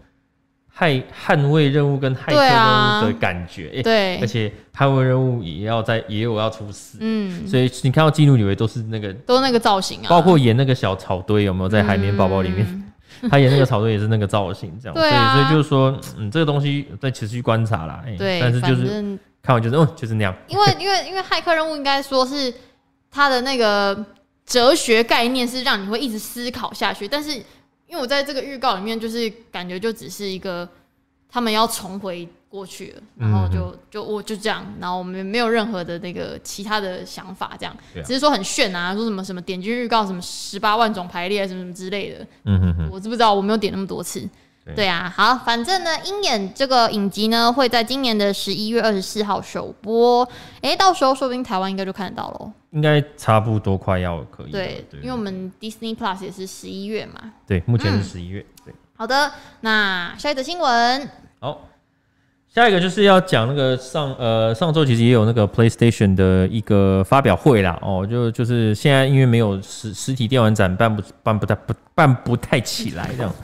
捍捍卫任务跟骇客任务的感觉？哎、啊，对，而且捍卫任务也要在也有要出事，嗯，所以你看到基努里维都是那个都那个造型啊，包括演那个小草堆有没有在海绵宝宝里面？嗯 他演那个草堆也是那个造型，这样，对啊、所以所以就是说，嗯，这个东西在持续观察啦。欸、对，但是就是看完就是，哦，就是那样。因为因为因为骇客任务应该说是他的那个哲学概念是让你会一直思考下去，但是因为我在这个预告里面就是感觉就只是一个他们要重回。过去了，然后就就我就这样，然后我们没有任何的那个其他的想法，这样，只是说很炫啊，说什么什么点击预告，什么十八万种排列，什么什么之类的。嗯哼哼，我知不知道？我没有点那么多次。对啊，好，反正呢，鹰眼这个影集呢会在今年的十一月二十四号首播，哎，到时候说不定台湾应该就看得到喽。应该差不多快要可以。对，因为我们 Disney Plus 也是十一月嘛。对，目前是十一月。对，好的，那下一则新闻。好。下一个就是要讲那个上呃上周其实也有那个 PlayStation 的一个发表会啦哦，就就是现在因为没有实实体电玩展办不办不太不办不太起来这样，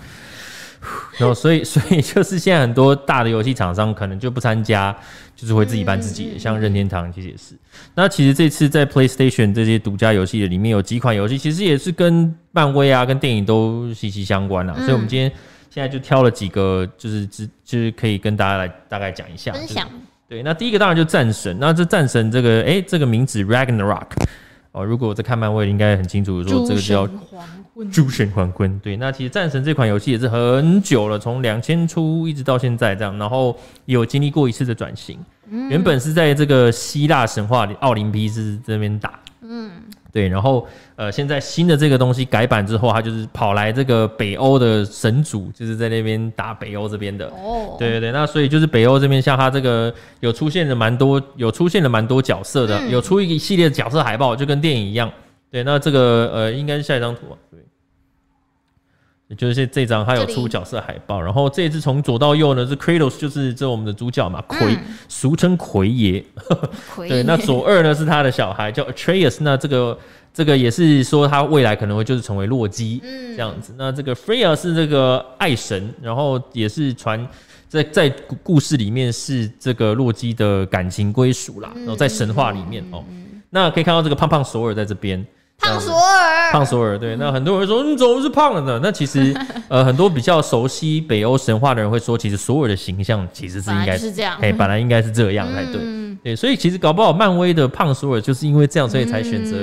然后所以 所以就是现在很多大的游戏厂商可能就不参加，就是会自己办自己的，像任天堂其实也是。那其实这次在 PlayStation 这些独家游戏的里面有几款游戏，其实也是跟漫威啊跟电影都息息相关啦，所以我们今天。现在就挑了几个，就是只就是可以跟大家来大概讲一下分享。对，那第一个当然就战神。那这战神这个，哎、欸，这个名字 Ragnarok 哦，如果我在看漫威，应该很清楚说这个叫诸神黄昏。对，那其实战神这款游戏也是很久了，从两千出一直到现在这样，然后也有经历过一次的转型。原本是在这个希腊神话里奥林匹斯这边打。嗯。对，然后呃，现在新的这个东西改版之后，他就是跑来这个北欧的神主，就是在那边打北欧这边的。哦，对对对，那所以就是北欧这边，像他这个有出现了蛮多，有出现了蛮多角色的，嗯、有出一个系列的角色海报，就跟电影一样。对，那这个呃，应该是下一张图啊。对。就是这张，它有出角色海报，然后这一次从左到右呢是 Kratos，就是这我们的主角嘛，奎，俗称奎爷。对，那左二呢是他的小孩叫 Atreus，那这个这个也是说他未来可能会就是成为洛基这样子。那这个 Freya 是这个爱神，然后也是传在在故事里面是这个洛基的感情归属啦，然后在神话里面哦，那可以看到这个胖胖索尔在这边。胖索尔，胖索尔，对，那很多人说你怎么是胖了呢？那其实，呃，很多比较熟悉北欧神话的人会说，其实索尔的形象其实是应该是这样，哎，本来应该是这样才对，对，所以其实搞不好漫威的胖索尔就是因为这样，所以才选择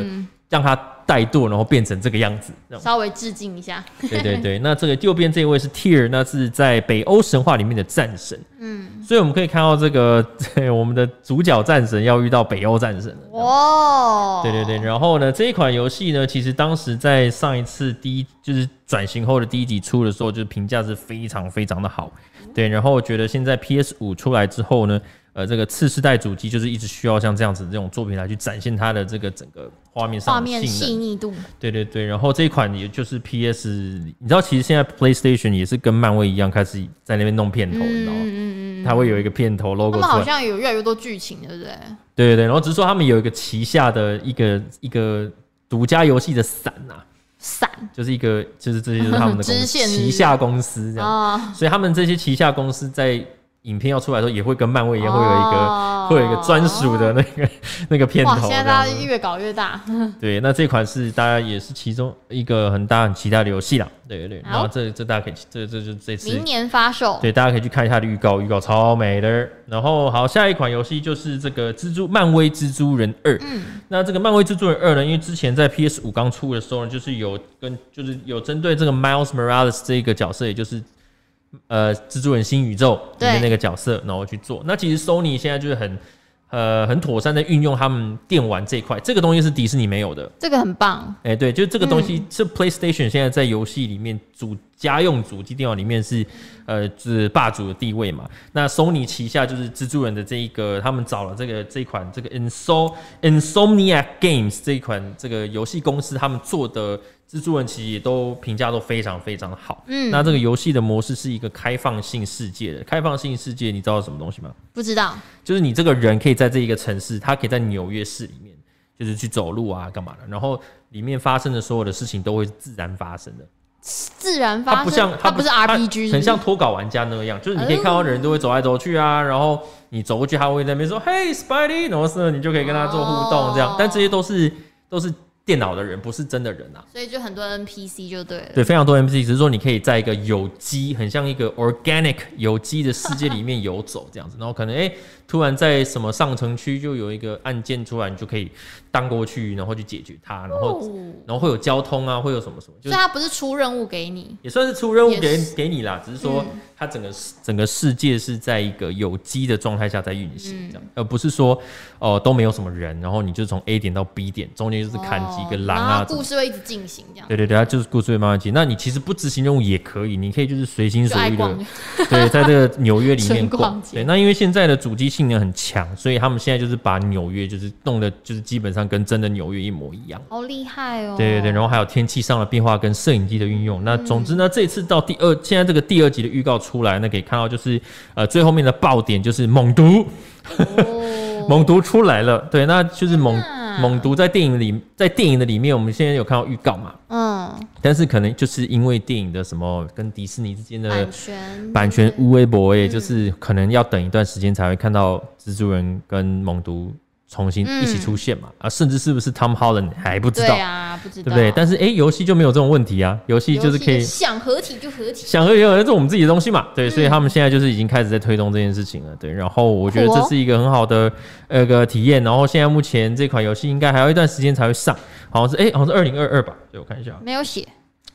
让他怠惰，然后变成这个样子，稍微致敬一下。对对对，那这个右边这一位是 Tyr，那是在北欧神话里面的战神。嗯，所以我们可以看到这个 我们的主角战神要遇到北欧战神。哇！对对对，然后呢，这一款游戏呢，其实当时在上一次第一就是转型后的第一集出的时候，就是评价是非常非常的好。对，然后我觉得现在 PS 五出来之后呢。呃，这个次世代主机就是一直需要像这样子这种作品来去展现它的这个整个画面上画面细腻度。对对对，然后这一款也就是 PS，你知道其实现在 PlayStation 也是跟漫威一样开始在那边弄片头，你知道吗？嗯嗯嗯，它会有一个片头 logo。他们好像有越来越多剧情，对不对？对对对，然后只是说他们有一个旗下的一个一个独家游戏的伞呐、啊，伞 就是一个就是这些就是他们的公司 旗下公司这样，哦、所以他们这些旗下公司在。影片要出来的时候，也会跟漫威一样，会有一个、哦、会有一个专属的那个 那个片头。现在大家越搞越大。对，那这款是大家也是其中一个很大很期待的游戏啦。对对然后这这大家可以，这这就这次明年发售。对，大家可以去看一下的预告，预告超美的。然后好，下一款游戏就是这个蜘蛛漫威蜘蛛人二。嗯，那这个漫威蜘蛛人二呢，因为之前在 PS 五刚出的时候呢，就是有跟就是有针对这个 Miles Morales 这一个角色，也就是。呃，蜘蛛人新宇宙里面那个角色，然后去做。那其实 Sony 现在就是很呃很妥善的运用他们电玩这一块，这个东西是迪士尼没有的，这个很棒。哎，对，就这个东西是 PlayStation 现在在游戏里面主家用主机电脑里面是呃是霸主的地位嘛。那 Sony 旗下就是蜘蛛人的这一个，他们找了这个这一款这个 Insom Insomniac Games 这一款这个游戏公司，他们做的。蜘蛛人其实也都评价都非常非常的好。嗯，那这个游戏的模式是一个开放性世界的，开放性世界你知道什么东西吗？不知道。就是你这个人可以在这一个城市，他可以在纽约市里面，就是去走路啊，干嘛的，然后里面发生的所有的事情都会自然发生的。自然发生。它不像，它不是 RPG，是？很像脱稿玩家那样，就是你可以看到的人都会走来走去啊，然后你走过去，他会在那边说：“嘿，Spidey”，然后是你就可以跟他做互动这样。但这些都是都是。电脑的人不是真的人啊，所以就很多 NPC 就对了。对，非常多 NPC，只是说你可以在一个有机，很像一个 organic 有机的世界里面游走这样子，然后可能哎。欸突然在什么上城区就有一个案件出来，你就可以当过去，然后去解决它，然后然后会有交通啊，会有什么什么，就是它不是出任务给你，也算是出任务给给你啦，只是说它整个整个世界是在一个有机的状态下在运行这样，而不是说哦都没有什么人，然后你就从 A 点到 B 点，中间就是砍几个狼啊，故事会一直进行这样。对对对，它就是故事会慢慢进。那你其实不执行任务也可以，你可以就是随心所欲的，对，在这个纽约里面逛。对，那因为现在的主机性能很强，所以他们现在就是把纽约就是弄的，就是基本上跟真的纽约一模一样。好厉害哦！对对对，然后还有天气上的变化跟摄影机的运用。那总之呢，这次到第二，现在这个第二集的预告出来，那可以看到就是呃最后面的爆点就是猛毒，哦、猛毒出来了。对，那就是猛。猛毒在电影里，在电影的里面，我们现在有看到预告嘛？嗯，但是可能就是因为电影的什么跟迪士尼之间的版权，版权乌微博，也就是可能要等一段时间才会看到蜘蛛人跟猛毒。重新一起出现嘛？啊，甚至是不是 Tom Holland 还不知道？对啊，不知道，对不对？但是哎，游戏就没有这种问题啊，游戏就是可以想合体就合体，想合体就合体，这是我们自己的东西嘛？对，所以他们现在就是已经开始在推动这件事情了。对，然后我觉得这是一个很好的那个体验。然后现在目前这款游戏应该还要一段时间才会上，好像是哎，好像是二零二二吧？对，我看一下，没有写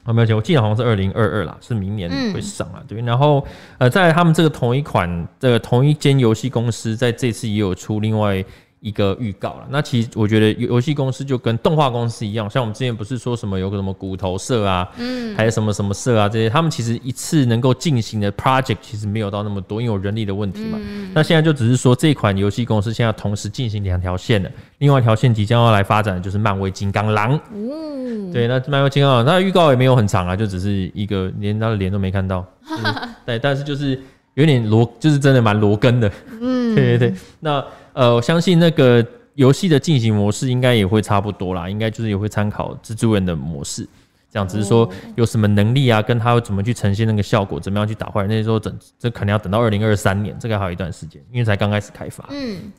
啊，没有写，我记得好像是二零二二啦，是明年会上啊。对，然后呃，在他们这个同一款的同一间游戏公司，在这次也有出另外。一个预告了，那其实我觉得游戏公司就跟动画公司一样，像我们之前不是说什么有个什么骨头社啊，嗯，还有什么什么社啊这些，他们其实一次能够进行的 project 其实没有到那么多，因为有人力的问题嘛。嗯、那现在就只是说这款游戏公司现在同时进行两条线了，另外一条线即将要来发展的就是漫威金刚狼。嗯，对，那漫威金刚狼，那预告也没有很长啊，就只是一个连他的脸都没看到。嗯、对，但是就是有点罗，就是真的蛮罗根的。嗯，对对对，那。呃，我相信那个游戏的进行模式应该也会差不多啦，应该就是也会参考蜘蛛人的模式，这样只是说有什么能力啊，跟他会怎么去呈现那个效果，怎么样去打坏人，那时候等这可能要等到二零二三年，这个还有一段时间，因为才刚开始开发。嗯，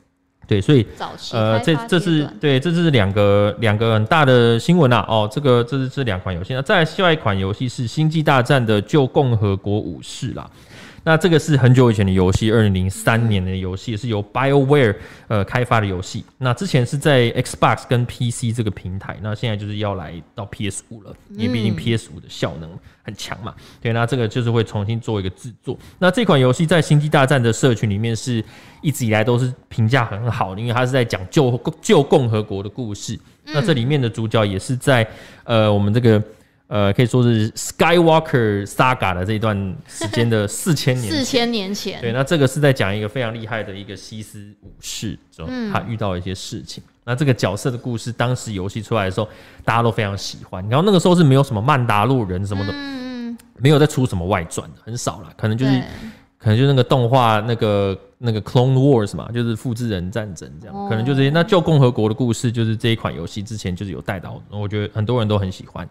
对，所以呃，这这是对，这是两个两个很大的新闻啊。哦，这个这是这两款游戏，那再来下一款游戏是《星际大战》的旧共和国武士啦。那这个是很久以前的游戏，二零零三年的游戏，是由 BioWare 呃开发的游戏。那之前是在 Xbox 跟 PC 这个平台，那现在就是要来到 PS 五了，因为毕竟 PS 五的效能很强嘛。对，那这个就是会重新做一个制作。那这款游戏在星际大战的社群里面是一直以来都是评价很好的，因为它是在讲旧旧共和国的故事。那这里面的主角也是在呃我们这个。呃，可以说是 Skywalker Saga 的这一段时间的 四千年，四千年前，对，那这个是在讲一个非常厉害的一个西斯武士中，他遇到一些事情。嗯、那这个角色的故事，当时游戏出来的时候，大家都非常喜欢。然后那个时候是没有什么曼达洛人什么的，嗯、没有再出什么外传的，很少了。可能就是，可能就那个动画那个那个 Clone Wars 嘛，就是复制人战争这样，哦、可能就这些。那旧共和国的故事，就是这一款游戏之前就是有带到，我觉得很多人都很喜欢。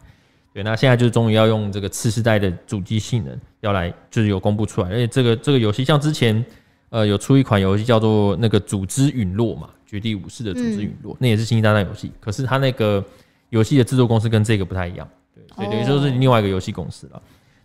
对，那现在就是终于要用这个次世代的主机性能要来，就是有公布出来，而且这个这个游戏像之前呃有出一款游戏叫做那个《组织陨落》嘛，《绝地武士的组织陨落》，嗯、那也是星际大战游戏，可是它那个游戏的制作公司跟这个不太一样，对，所以等于说是另外一个游戏公司了。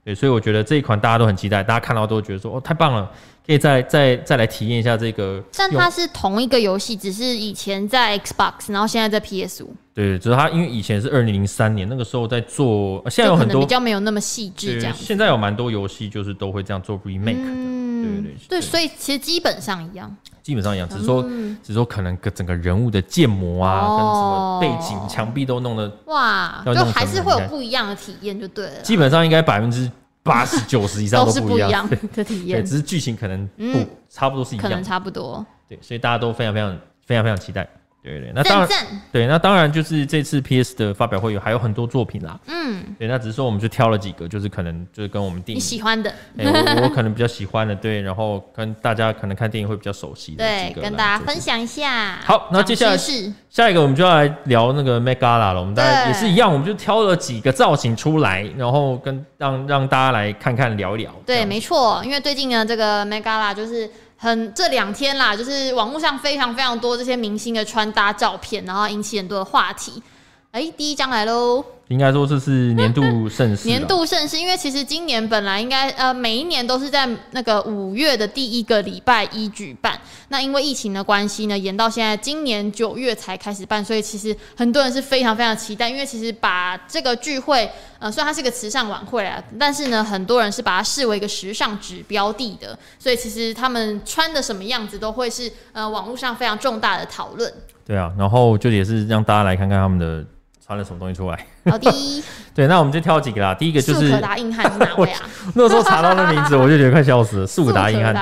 对，所以我觉得这一款大家都很期待，大家看到都觉得说哦太棒了，可以再再再来体验一下这个。但它是同一个游戏，只是以前在 Xbox，然后现在在 PS 五。对，只是它因为以前是二零零三年那个时候在做，现在有很多比较没有那么细致这样。现在有蛮多游戏就是都会这样做 remake 的，嗯、对对对。对，所以其实基本上一样。基本上一样，只是说，只是说可能个整个人物的建模啊，跟什么背景、墙壁都弄得哇，就还是会有不一样的体验，就对了。基本上应该百分之八十九十以上都是不一样的体验，对，只是剧情可能不差不多是一样，可能差不多。对，所以大家都非常非常非常非常期待。对对，那当然，对，那当然就是这次 PS 的发表会有还有很多作品啦。嗯，对，那只是说我们就挑了几个，就是可能就是跟我们电影喜欢的，哎，我我可能比较喜欢的，对，然后跟大家可能看电影会比较熟悉的，对，跟大家分享一下。好，那接下来是下一个，我们就要来聊那个 Met Gala 了。我们大家也是一样，我们就挑了几个造型出来，然后跟让让大家来看看聊一聊。对，没错，因为最近呢，这个 Met Gala 就是。很这两天啦，就是网络上非常非常多这些明星的穿搭照片，然后引起很多的话题。哎、第一张来喽。应该说这是年度 盛事。年度盛事，因为其实今年本来应该呃每一年都是在那个五月的第一个礼拜一举办，那因为疫情的关系呢，延到现在今年九月才开始办，所以其实很多人是非常非常期待，因为其实把这个聚会呃虽然它是个慈善晚会啊，但是呢很多人是把它视为一个时尚指标地的，所以其实他们穿的什么样子都会是呃网络上非常重大的讨论。对啊，然后就也是让大家来看看他们的。穿了什么东西出来？好的，对，那我们就挑几个啦。第一个就是速可达硬汉是哪位啊？那时候查到那名字，我就觉得快笑死了。速可达硬汉，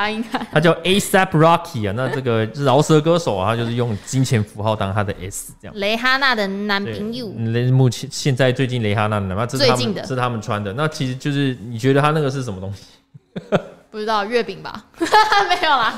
他叫 ASAP Rocky 啊。那这个饶舌歌手啊，他就是用金钱符号当他的 S 这样。雷哈娜的男朋友。目前现在最近雷哈娜的，那这是他们，是他们穿的。那其实就是你觉得他那个是什么东西？不知道月饼吧？没有啦，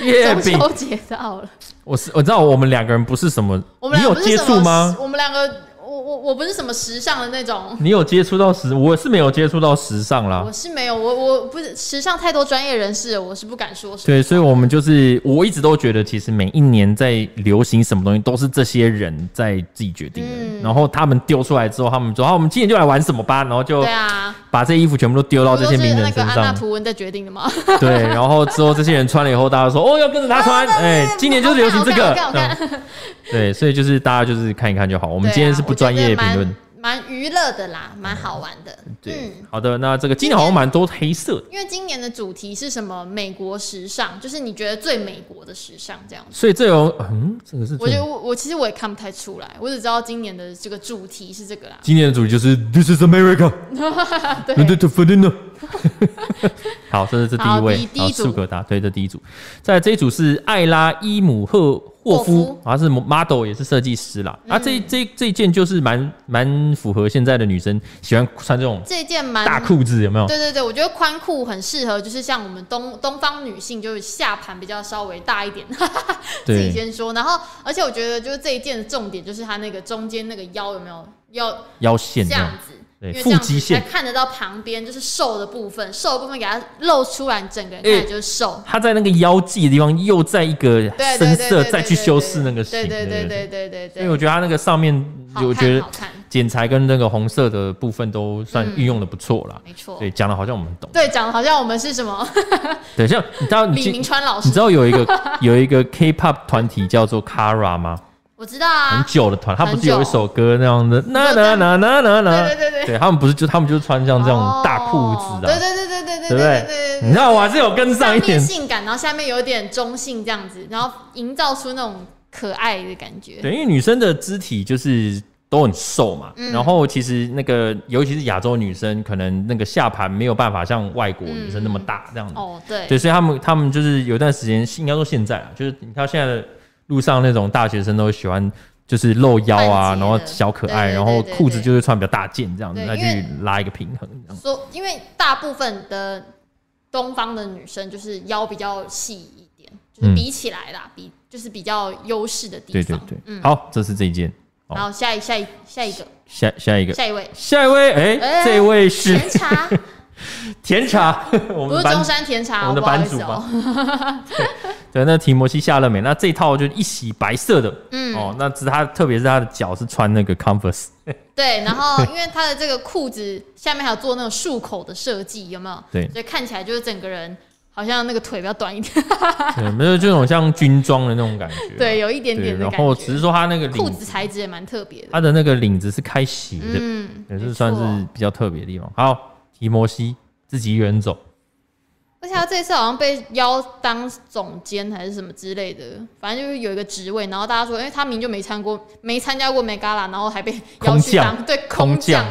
月饼中秋节到了。我是我知道我们两个人不是什么，你有接触吗？我们两个。我我我不是什么时尚的那种，你有接触到时，我是没有接触到时尚啦。我是没有，我我不是时尚太多专业人士，我是不敢说。对，所以我们就是我一直都觉得，其实每一年在流行什么东西，都是这些人在自己决定的。嗯、然后他们丢出来之后，他们说：“好，我们今年就来玩什么吧。”然后就对啊，把这衣服全部都丢到这些名人身上。那个安娜图文在决定的吗？对，然后之后这些人穿了以后，大家说：“哦，要跟着他穿。”哎，今年就是流行这个。对，所以就是大家就是看一看就好。我们今天是不专业评论。蛮娱乐的啦，蛮好玩的。对，嗯、好的，那这个今年好像蛮多黑色的，因为今年的主题是什么？美国时尚，就是你觉得最美国的时尚这样子。所以这有，嗯，这个是，我觉得我我其实我也看不太出来，我只知道今年的这个主题是这个啦。今年的主题就是 This is America。对。好，这是这第一位，第一组，速可达，对，这第一组。在这一组是艾拉伊姆赫。霍夫，他是 model 也是设计师啦。啊，这这这件就是蛮蛮符合现在的女生喜欢穿这种这件蛮大裤子，有没有？对对对，我觉得宽裤很适合，就是像我们东东方女性，就是下盘比较稍微大一点。自己先说，然后而且我觉得就是这一件的重点就是它那个中间那个腰有没有腰腰线这样子。腹肌线才看得到旁边就是瘦的部分，瘦的部分给它露出来，整个人看起来就是瘦。它在那个腰际的地方又在一个深色再去修饰那个型，对对对对对对。所以我觉得它那个上面，我觉得剪裁跟那个红色的部分都算运用的不错啦。没错，对，讲的好像我们懂。对，讲的好像我们是什么？对，像你知道李明川老师，你知道有一个有一个 K-pop 团体叫做 Kara 吗？我知道啊，很久的团，他不是有一首歌那样的，那那那那那那，对对对对，他们不是就他们就是穿像这种大裤子啊，对对对对对对对对对，你知道我还是有跟上一点。性感，然后下面有点中性这样子，然后营造出那种可爱的感觉。对，因为女生的肢体就是都很瘦嘛，然后其实那个尤其是亚洲女生，可能那个下盘没有办法像外国女生那么大这样子。哦，对，对，所以他们他们就是有段时间，应该说现在啊，就是你看现在的路上那种大学生都喜欢。就是露腰啊，然后小可爱，然后裤子就是穿比较大件这样子，来去拉一个平衡这样。说，因为大部分的东方的女生就是腰比较细一点，就是比起来啦，比就是比较优势的地方。对对对，好，这是这一件。然后下一下一下一个，下下一个，下一位，下一位，哎，这位是 甜茶，我们不是中山甜茶，我们的班主吧。对，那提摩西夏勒美，那这套就是一袭白色的，嗯，哦，那是他，特别是他的脚是穿那个 Converse，对，然后因为他的这个裤子下面还有做那种束口的设计，有没有？对，所以看起来就是整个人好像那个腿比较短一点，对，没有这种像军装的那种感觉，对，有一点点的感后只是说他那个裤子材质也蛮特别的，他的那个领子是开斜的，嗯，也是算是比较特别的地方。好，提摩西自己一个人走。而且他这次好像被邀当总监还是什么之类的，反正就是有一个职位。然后大家说，因为他明明就没参过，没参加过 Met Gala，然后还被邀去当对空降。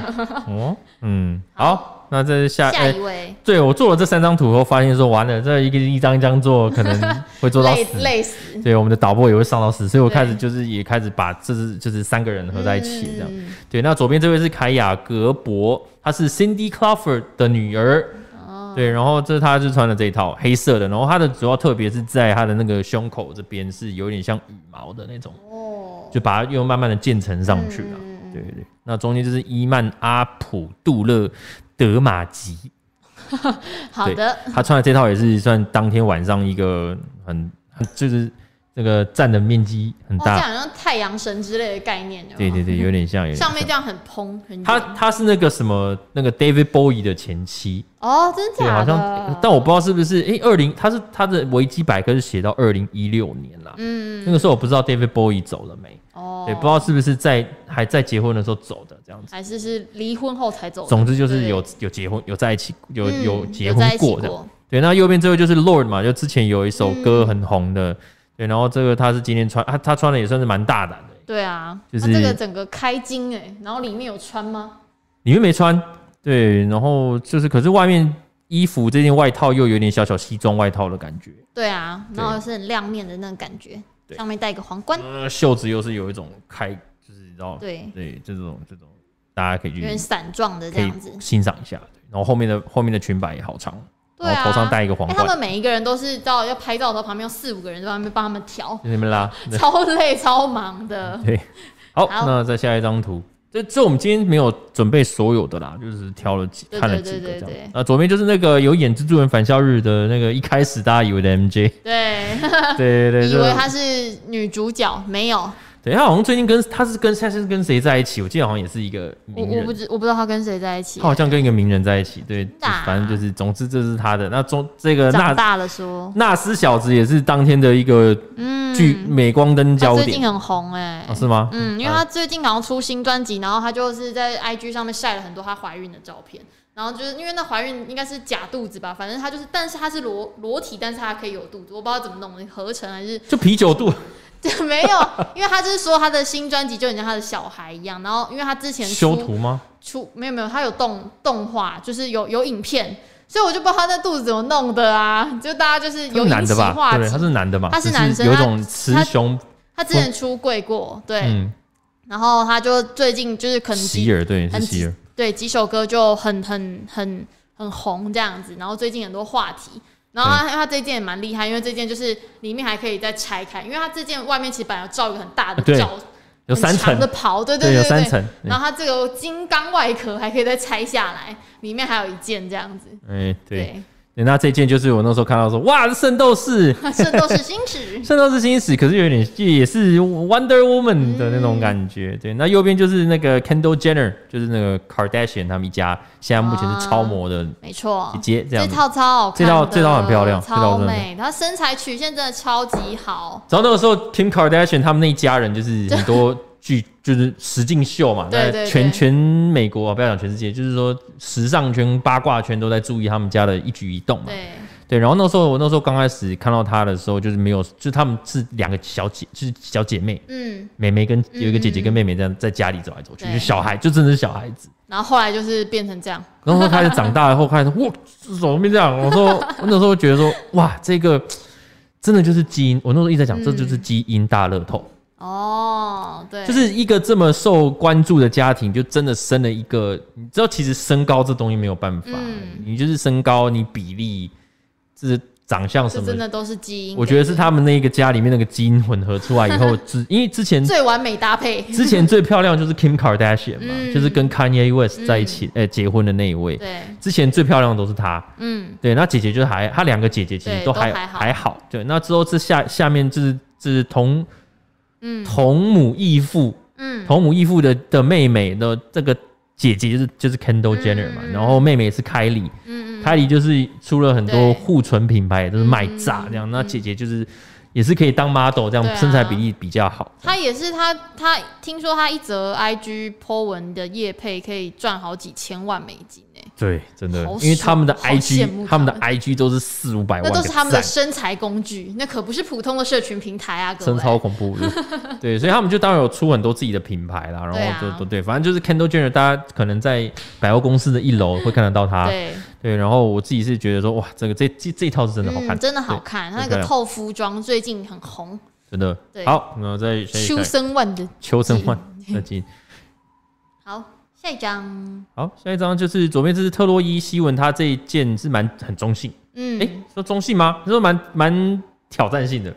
哦，嗯，好，那这是下下一位。对，我做了这三张图后，发现说完了，这一个一张一张做，可能 会做到死，累死。对，我们的导播也会上到死，所以我开始就是也开始把这是就是三个人合在一起这样。对，那左边这位是凯雅格伯，她是 Cindy Crawford 的女儿。对，然后这她就穿了这一套黑色的，然后它的主要特别是在它的那个胸口这边是有点像羽毛的那种，哦，就把它又慢慢的渐层上去了。对对对，那中间就是伊曼阿普杜勒德马吉。好的，他穿的这套也是算当天晚上一个很很就是。这个占的面积很大，好像太阳神之类的概念。对对对，有点像，有点像。上面这样很蓬很。他他是那个什么那个 David Bowie 的前妻哦，真的假的？好像，但我不知道是不是。哎，二零他是他的维基百科是写到二零一六年了。嗯，那个时候我不知道 David Bowie 走了没。哦，对，不知道是不是在还在结婚的时候走的这样子，还是是离婚后才走。总之就是有有结婚有在一起有有结婚过的。对，那右边这位就是 Lorde 嘛，就之前有一首歌很红的。对，然后这个他是今天穿，他他穿的也算是蛮大胆的。对啊，就是这个整个开襟哎，然后里面有穿吗？里面没穿。对，然后就是，可是外面衣服这件外套又有点小小西装外套的感觉。对啊，然后是很亮面的那种感觉，上面戴一个皇冠，袖子又是有一种开，就是你知道，对对，这种这种大家可以去有点散状的这样子欣赏一下。然后后面的后面的裙摆也好长。对啊，头上戴一个皇冠。他们每一个人都是到要拍照的时候，旁边有四五个人在旁边帮他们调，你们拉，超累超忙的。对，好，那再下一张图，这这我们今天没有准备所有的啦，就是挑了几看了几个这样。那左边就是那个有演《蜘蛛人返校日》的那个，一开始大家以为的 MJ，对。对对，以为她是女主角，没有。对，他好像最近跟他是跟现在是跟谁在一起？我记得好像也是一个名人。我我不知我不知道他跟谁在一起。他好像跟一个名人在一起。对，反正就是，总之这是他的。那中这个长大了说，纳斯小子也是当天的一个嗯，剧镁光灯焦点。最近很红哎，是吗？嗯，因为他最近好像出新专辑，然后他就是在 IG 上面晒了很多他怀孕的照片，然后就是因为那怀孕应该是假肚子吧，反正他就是，但是他是裸裸体，但是他可以有肚子，我不知道怎么弄的，合成还是就啤酒肚。没有，因为他就是说他的新专辑就很像他的小孩一样，然后因为他之前修图吗？出没有没有，他有动动画，就是有有影片，所以我就不知道他那肚子怎么弄的啊，就大家就是有男的吧？对，他是男的嘛？他是男生，有一种雌雄他，他之前出柜过，对，嗯、然后他就最近就是可能希尔对是希尔，对几首歌就很很很很红这样子，然后最近很多话题。然后他他这件也蛮厉害，因为这件就是里面还可以再拆开，因为它这件外面其实本来要罩一个很大的罩，有三层的袍，对对对，有三层。然后它这个金刚外壳还可以再拆下来，里面还有一件这样子。哎，对，对，那这件就是我那时候看到说，哇，是圣斗士，圣斗士星矢，圣斗士星矢，可是有点也是 Wonder Woman 的那种感觉。嗯、对，那右边就是那个 Kendall Jenner，就是那个 Kardashian 他们一家，现在目前是超模的，没错，姐姐这样。这套超好看，这套这套很漂亮，超美，她身材曲线真的超级好。然后那个时候 Kim Kardashian 他们那一家人就是很多。剧就是实境秀嘛，对，对，对，全全美国不要讲全世界，就是说时尚圈、八卦圈都在注意他们家的一举一动嘛。对，对。然后那时候我那时候刚开始看到他的时候，就是没有，就是他们是两个小姐，就是小姐妹，嗯，妹妹跟有一个姐姐跟妹妹这样在家里走来走去，嗯、就小孩，就真的是小孩子。然后后来就是变成这样，然后开始长大了后，开始哇，怎么变这样？我说我 那时候觉得说，哇，这个真的就是基因。我那时候一直在讲，这就是基因大乐透。哦，对，就是一个这么受关注的家庭，就真的生了一个。你知道，其实身高这东西没有办法，嗯、你就是身高，你比例，就是长相什么，真的都是基因。我觉得是他们那个家里面那个基因混合出来以后，之因为之前最完美搭配，之前最漂亮就是 Kim Kardashian 嘛，嗯、就是跟 Kanye West 在一起，哎、嗯，结婚的那一位。对，之前最漂亮的都是她。嗯，对，那姐姐就还，她两个姐姐其实都还都还好，还好。对，那之后这下下面就是就是同。嗯，同母异父，嗯，同母异父的的妹妹的这个姐姐就是就是 Kendall Jenner 嘛，嗯、然后妹妹是凯莉，嗯嗯，凯莉就是出了很多护唇品牌，就是卖炸这样，嗯、那姐姐就是也是可以当 model 这样，身材比例比较好。她也是她她听说她一则 IG po 文的业配可以赚好几千万美金。对，真的，因为他们的 IG，他们。的 IG 都是四五百万，那都是他们的身材工具，那可不是普通的社群平台啊，真超恐怖。的。对，所以他们就当然有出很多自己的品牌啦，然后就都对，反正就是 Kendall Jenner，大家可能在百货公司的一楼会看得到他。对。对，然后我自己是觉得说，哇，这个这这这套是真的好看，真的好看。他那个透肤装最近很红，真的。好，那再秋生万的秋生万的金，好。下一张，好，下一张就是左边，这是特洛伊西文，他这一件是蛮很中性，嗯，哎、欸，说中性吗？说蛮蛮挑战性的，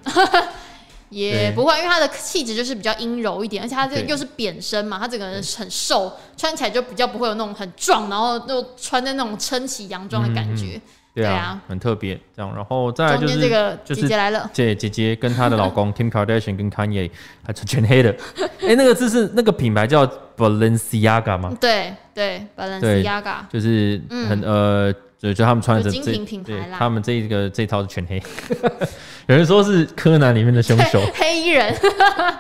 也不会，因为他的气质就是比较阴柔一点，而且他这个又是扁身嘛，他整个人很瘦，穿起来就比较不会有那种很壮，然后又穿在那种撑起洋装的感觉。嗯嗯对啊，很特别这样，然后再来就是这个姐姐来了，姐姐姐跟她的 老公 Kim Kardashian 跟 Kanye 还穿全黑的，哎，那个字是那个品牌叫 Balenciaga 吗？对对，Balenciaga。就是很呃，就就他们穿的精品品牌啦，他们这个这套是全黑，有人说是柯南里面的凶手，黑衣人，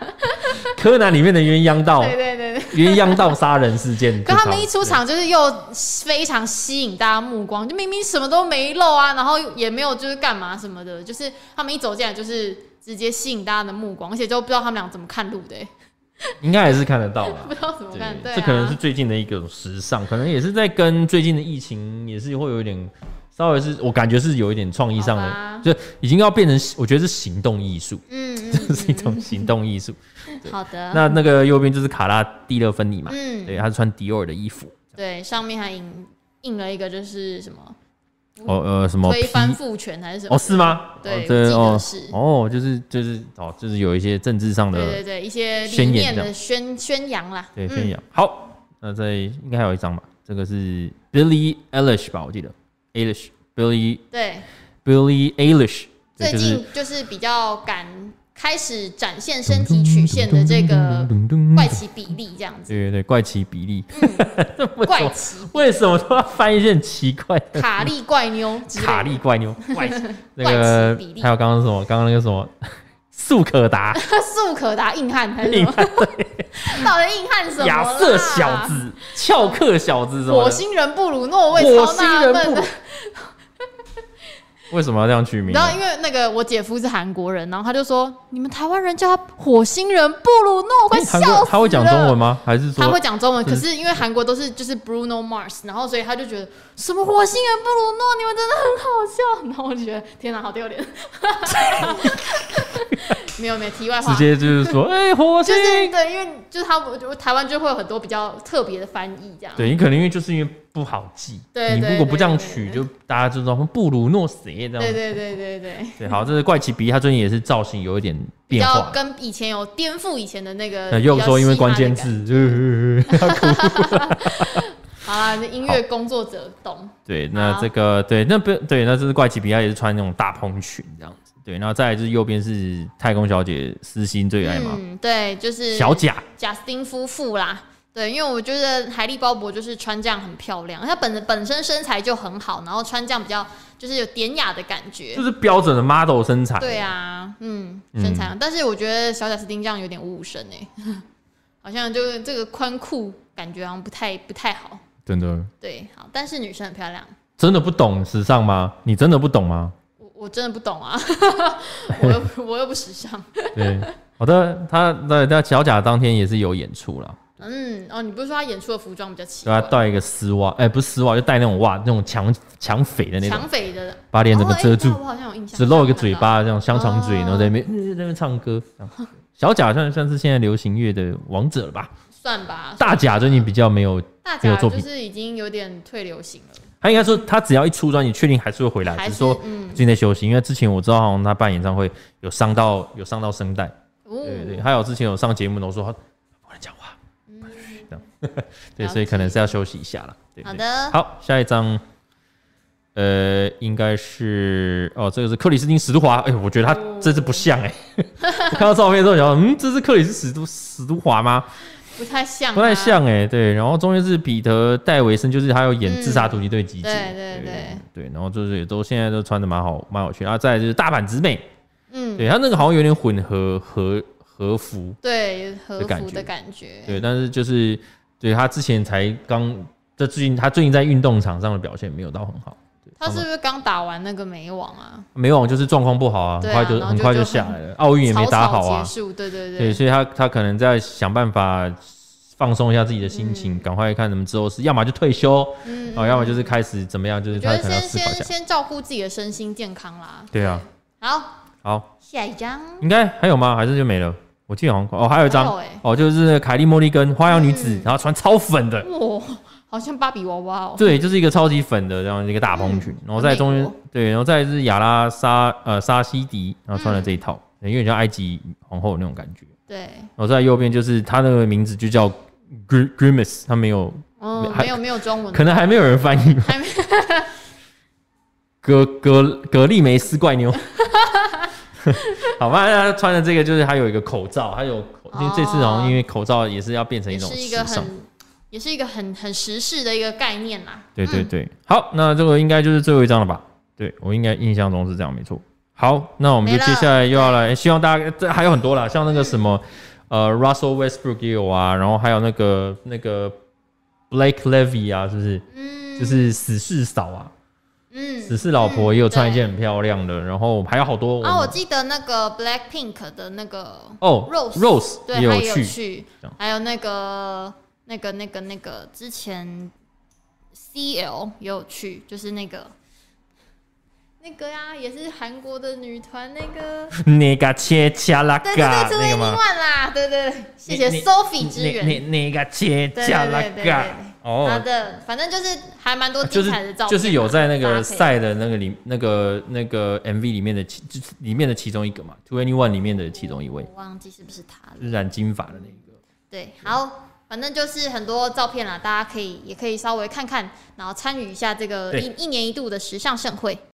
柯南里面的鸳鸯道，对对对。鸳鸯道杀人事件，可他们一出场就是又非常吸引大家目光，就明明什么都没露啊，然后也没有就是干嘛什么的，就是他们一走进来就是直接吸引大家的目光，而且就不知道他们俩怎么看路的，应该还是看得到吧？不知道怎么看，对，这可能是最近的一个时尚，可能也是在跟最近的疫情也是会有一点。稍微是我感觉是有一点创意上的，就已经要变成，我觉得是行动艺术，嗯，这 是一种行动艺术。好的，那那个右边就是卡拉蒂勒芬尼嘛，嗯，对，他是穿迪奥的衣服，对，上面还印印了一个就是什么，哦呃什么推翻父权还是什么？哦是吗？对，对哦是哦，就是就是哦就是有一些政治上的，对对对，一些宣言的宣宣扬啦，对宣扬。好，那这应该还有一张吧，这个是 Billie Eilish 吧，我记得。Eilish，Billie 对，Billie Eilish 最近就是比较敢开始展现身体曲线的这个怪奇比例，这样子。对对对，怪奇比例，怪奇，为什么都要翻一些很奇怪的？卡利怪妞，卡利怪妞，怪那个还有刚刚什么？刚刚那个什么？速可达，速可达硬汉还是什么？到底硬汉什么？亚瑟小子，翘课小子，什么？火星人布鲁诺，我也超纳闷的。为什么要这样取名？然后因为那个我姐夫是韩国人，然后他就说：“你们台湾人叫他火星人布鲁诺，我快笑死了。”他会讲中文吗？还是说他会讲中文？可是因为韩国都是就是 Bruno Mars，然后所以他就觉得什么火星人布鲁诺，你们真的很好笑。然后我就觉得天哪，好丢脸。没有没有，题外话，直接就是说，哎，火星，对，因为就是他，就台湾就会有很多比较特别的翻译，这样。对，你可能因为就是因为不好记，对，你如果不这样取，就大家就知道布鲁诺谁这样。对对对对对。对，好，这是怪奇比，他最近也是造型有一点变化，跟以前有颠覆以前的那个。又说因为关键字，就哭。好，啦，音乐工作者懂。对，那这个对，那不对，那这是怪奇比他也是穿那种大蓬裙这样子。对，然后再来就是右边是太空小姐私心最爱嘛。嗯，对，就是小贾贾斯汀夫妇啦。对，因为我觉得海莉鲍勃就是穿这样很漂亮，她本本身身材就很好，然后穿这样比较就是有典雅的感觉，就是标准的 model 身材。对啊，嗯，身材，嗯、但是我觉得小贾斯汀这样有点五五身哎，好像就是这个宽裤感觉好像不太不太好。真的。对，好，但是女生很漂亮。真的不懂时尚吗？你真的不懂吗？我我真的不懂啊，我 又我又不时尚。对，好的，他那那小贾当天也是有演出了。嗯哦，你不是说他演出的服装比较奇怪？对，他带一个丝袜，哎、欸，不是丝袜，就带那种袜，那种抢抢匪的那种，抢匪的，把脸整个遮住，哦欸、我好像有印象，只露一个嘴巴，这样香肠嘴，然后在那边、哦、在那边唱歌。小贾算算是现在流行乐的王者了吧？算吧。大贾最近比较没有，大贾就是已经有点退流行了。他应该说，他只要一出专辑，确定还是会回来，只是说最近在休息。因为之前我知道，好像他办演唱会有伤到有伤到声带。对对对，还有之前有上节目我说他不能讲话。对，所以可能是要休息一下了。好的，好，下一张，呃，应该是哦，这个是克里斯汀史都华。哎、欸，我觉得他这次不像哎、欸。看到照片之后，想嗯，这是克里斯史都史都华吗？不太像，不太像哎、欸。对，然后中间是彼得戴维森，就是他有演《自杀突击队》集结。对对对对，对，然后就是也都现在都穿的蛮好，蛮有趣。然后再来就是大阪直美，嗯，对他那个好像有点混合和和服，对，和服的感觉。对，但是就是。对，他之前才刚，这最近他最近在运动场上的表现没有到很好。他是不是刚打完那个美网啊？美网就是状况不好啊，很快就很快就下来了。奥运也没打好啊。结束，对对对。对，所以他他可能在想办法放松一下自己的心情，赶快看什么之后是要么就退休，嗯，啊，要么就是开始怎么样，就是他可能要思考一下。先先照顾自己的身心健康啦。对啊。好。好。下一张。应该还有吗？还是就没了？我记得好像哦，还有一张哦，就是凯莉·莫莉根花样女子，然后穿超粉的，哇，好像芭比娃娃哦。对，就是一个超级粉的这样一个大蓬裙，然后在中间，对，然后再是亚拉沙呃沙西迪，然后穿了这一套，有点像埃及皇后那种感觉。对，然后在右边就是她那个名字就叫 Grimace，她没有，嗯，没有没有中文，可能还没有人翻译。还没。格格格利梅斯怪妞。好吧，他穿的这个就是他有一个口罩，还有因为这次好像因为口罩也是要变成一种时尚，也是一个很很时事的一个概念啦。对对对，好，那这个应该就是最后一张了吧？对，我应该印象中是这样，没错。好，那我们就接下来又要来，希望大家这还有很多啦，像那个什么呃，Russell Westbrook 也有啊，然后还有那个那个 Blake Lively 啊，是不是？嗯，就是死侍嫂啊。嗯，死侍老婆也有穿一件很漂亮的，嗯、然后还有好多啊，我记得那个 Black Pink 的那个哦，Rose Rose 对，也有去，还有那个那个那个那个之前 CL 也有去，就是那个那个呀、啊，也是韩国的女团那个 那个切恰拉嘎，那个吗？对对对，谢谢 Sophie 支援，那那个切恰拉嘎。哦，好的，反正就是还蛮多精彩的照片，就是有在那个赛的那个里那个那个 MV 里面的其里面的其中一个嘛，2NE1 里面的其中一位，我忘记是不是他了，染金发的那个。对，好，反正就是很多照片啦，大家可以也可以稍微看看，然后参与一下这个一一年一度的时尚盛会。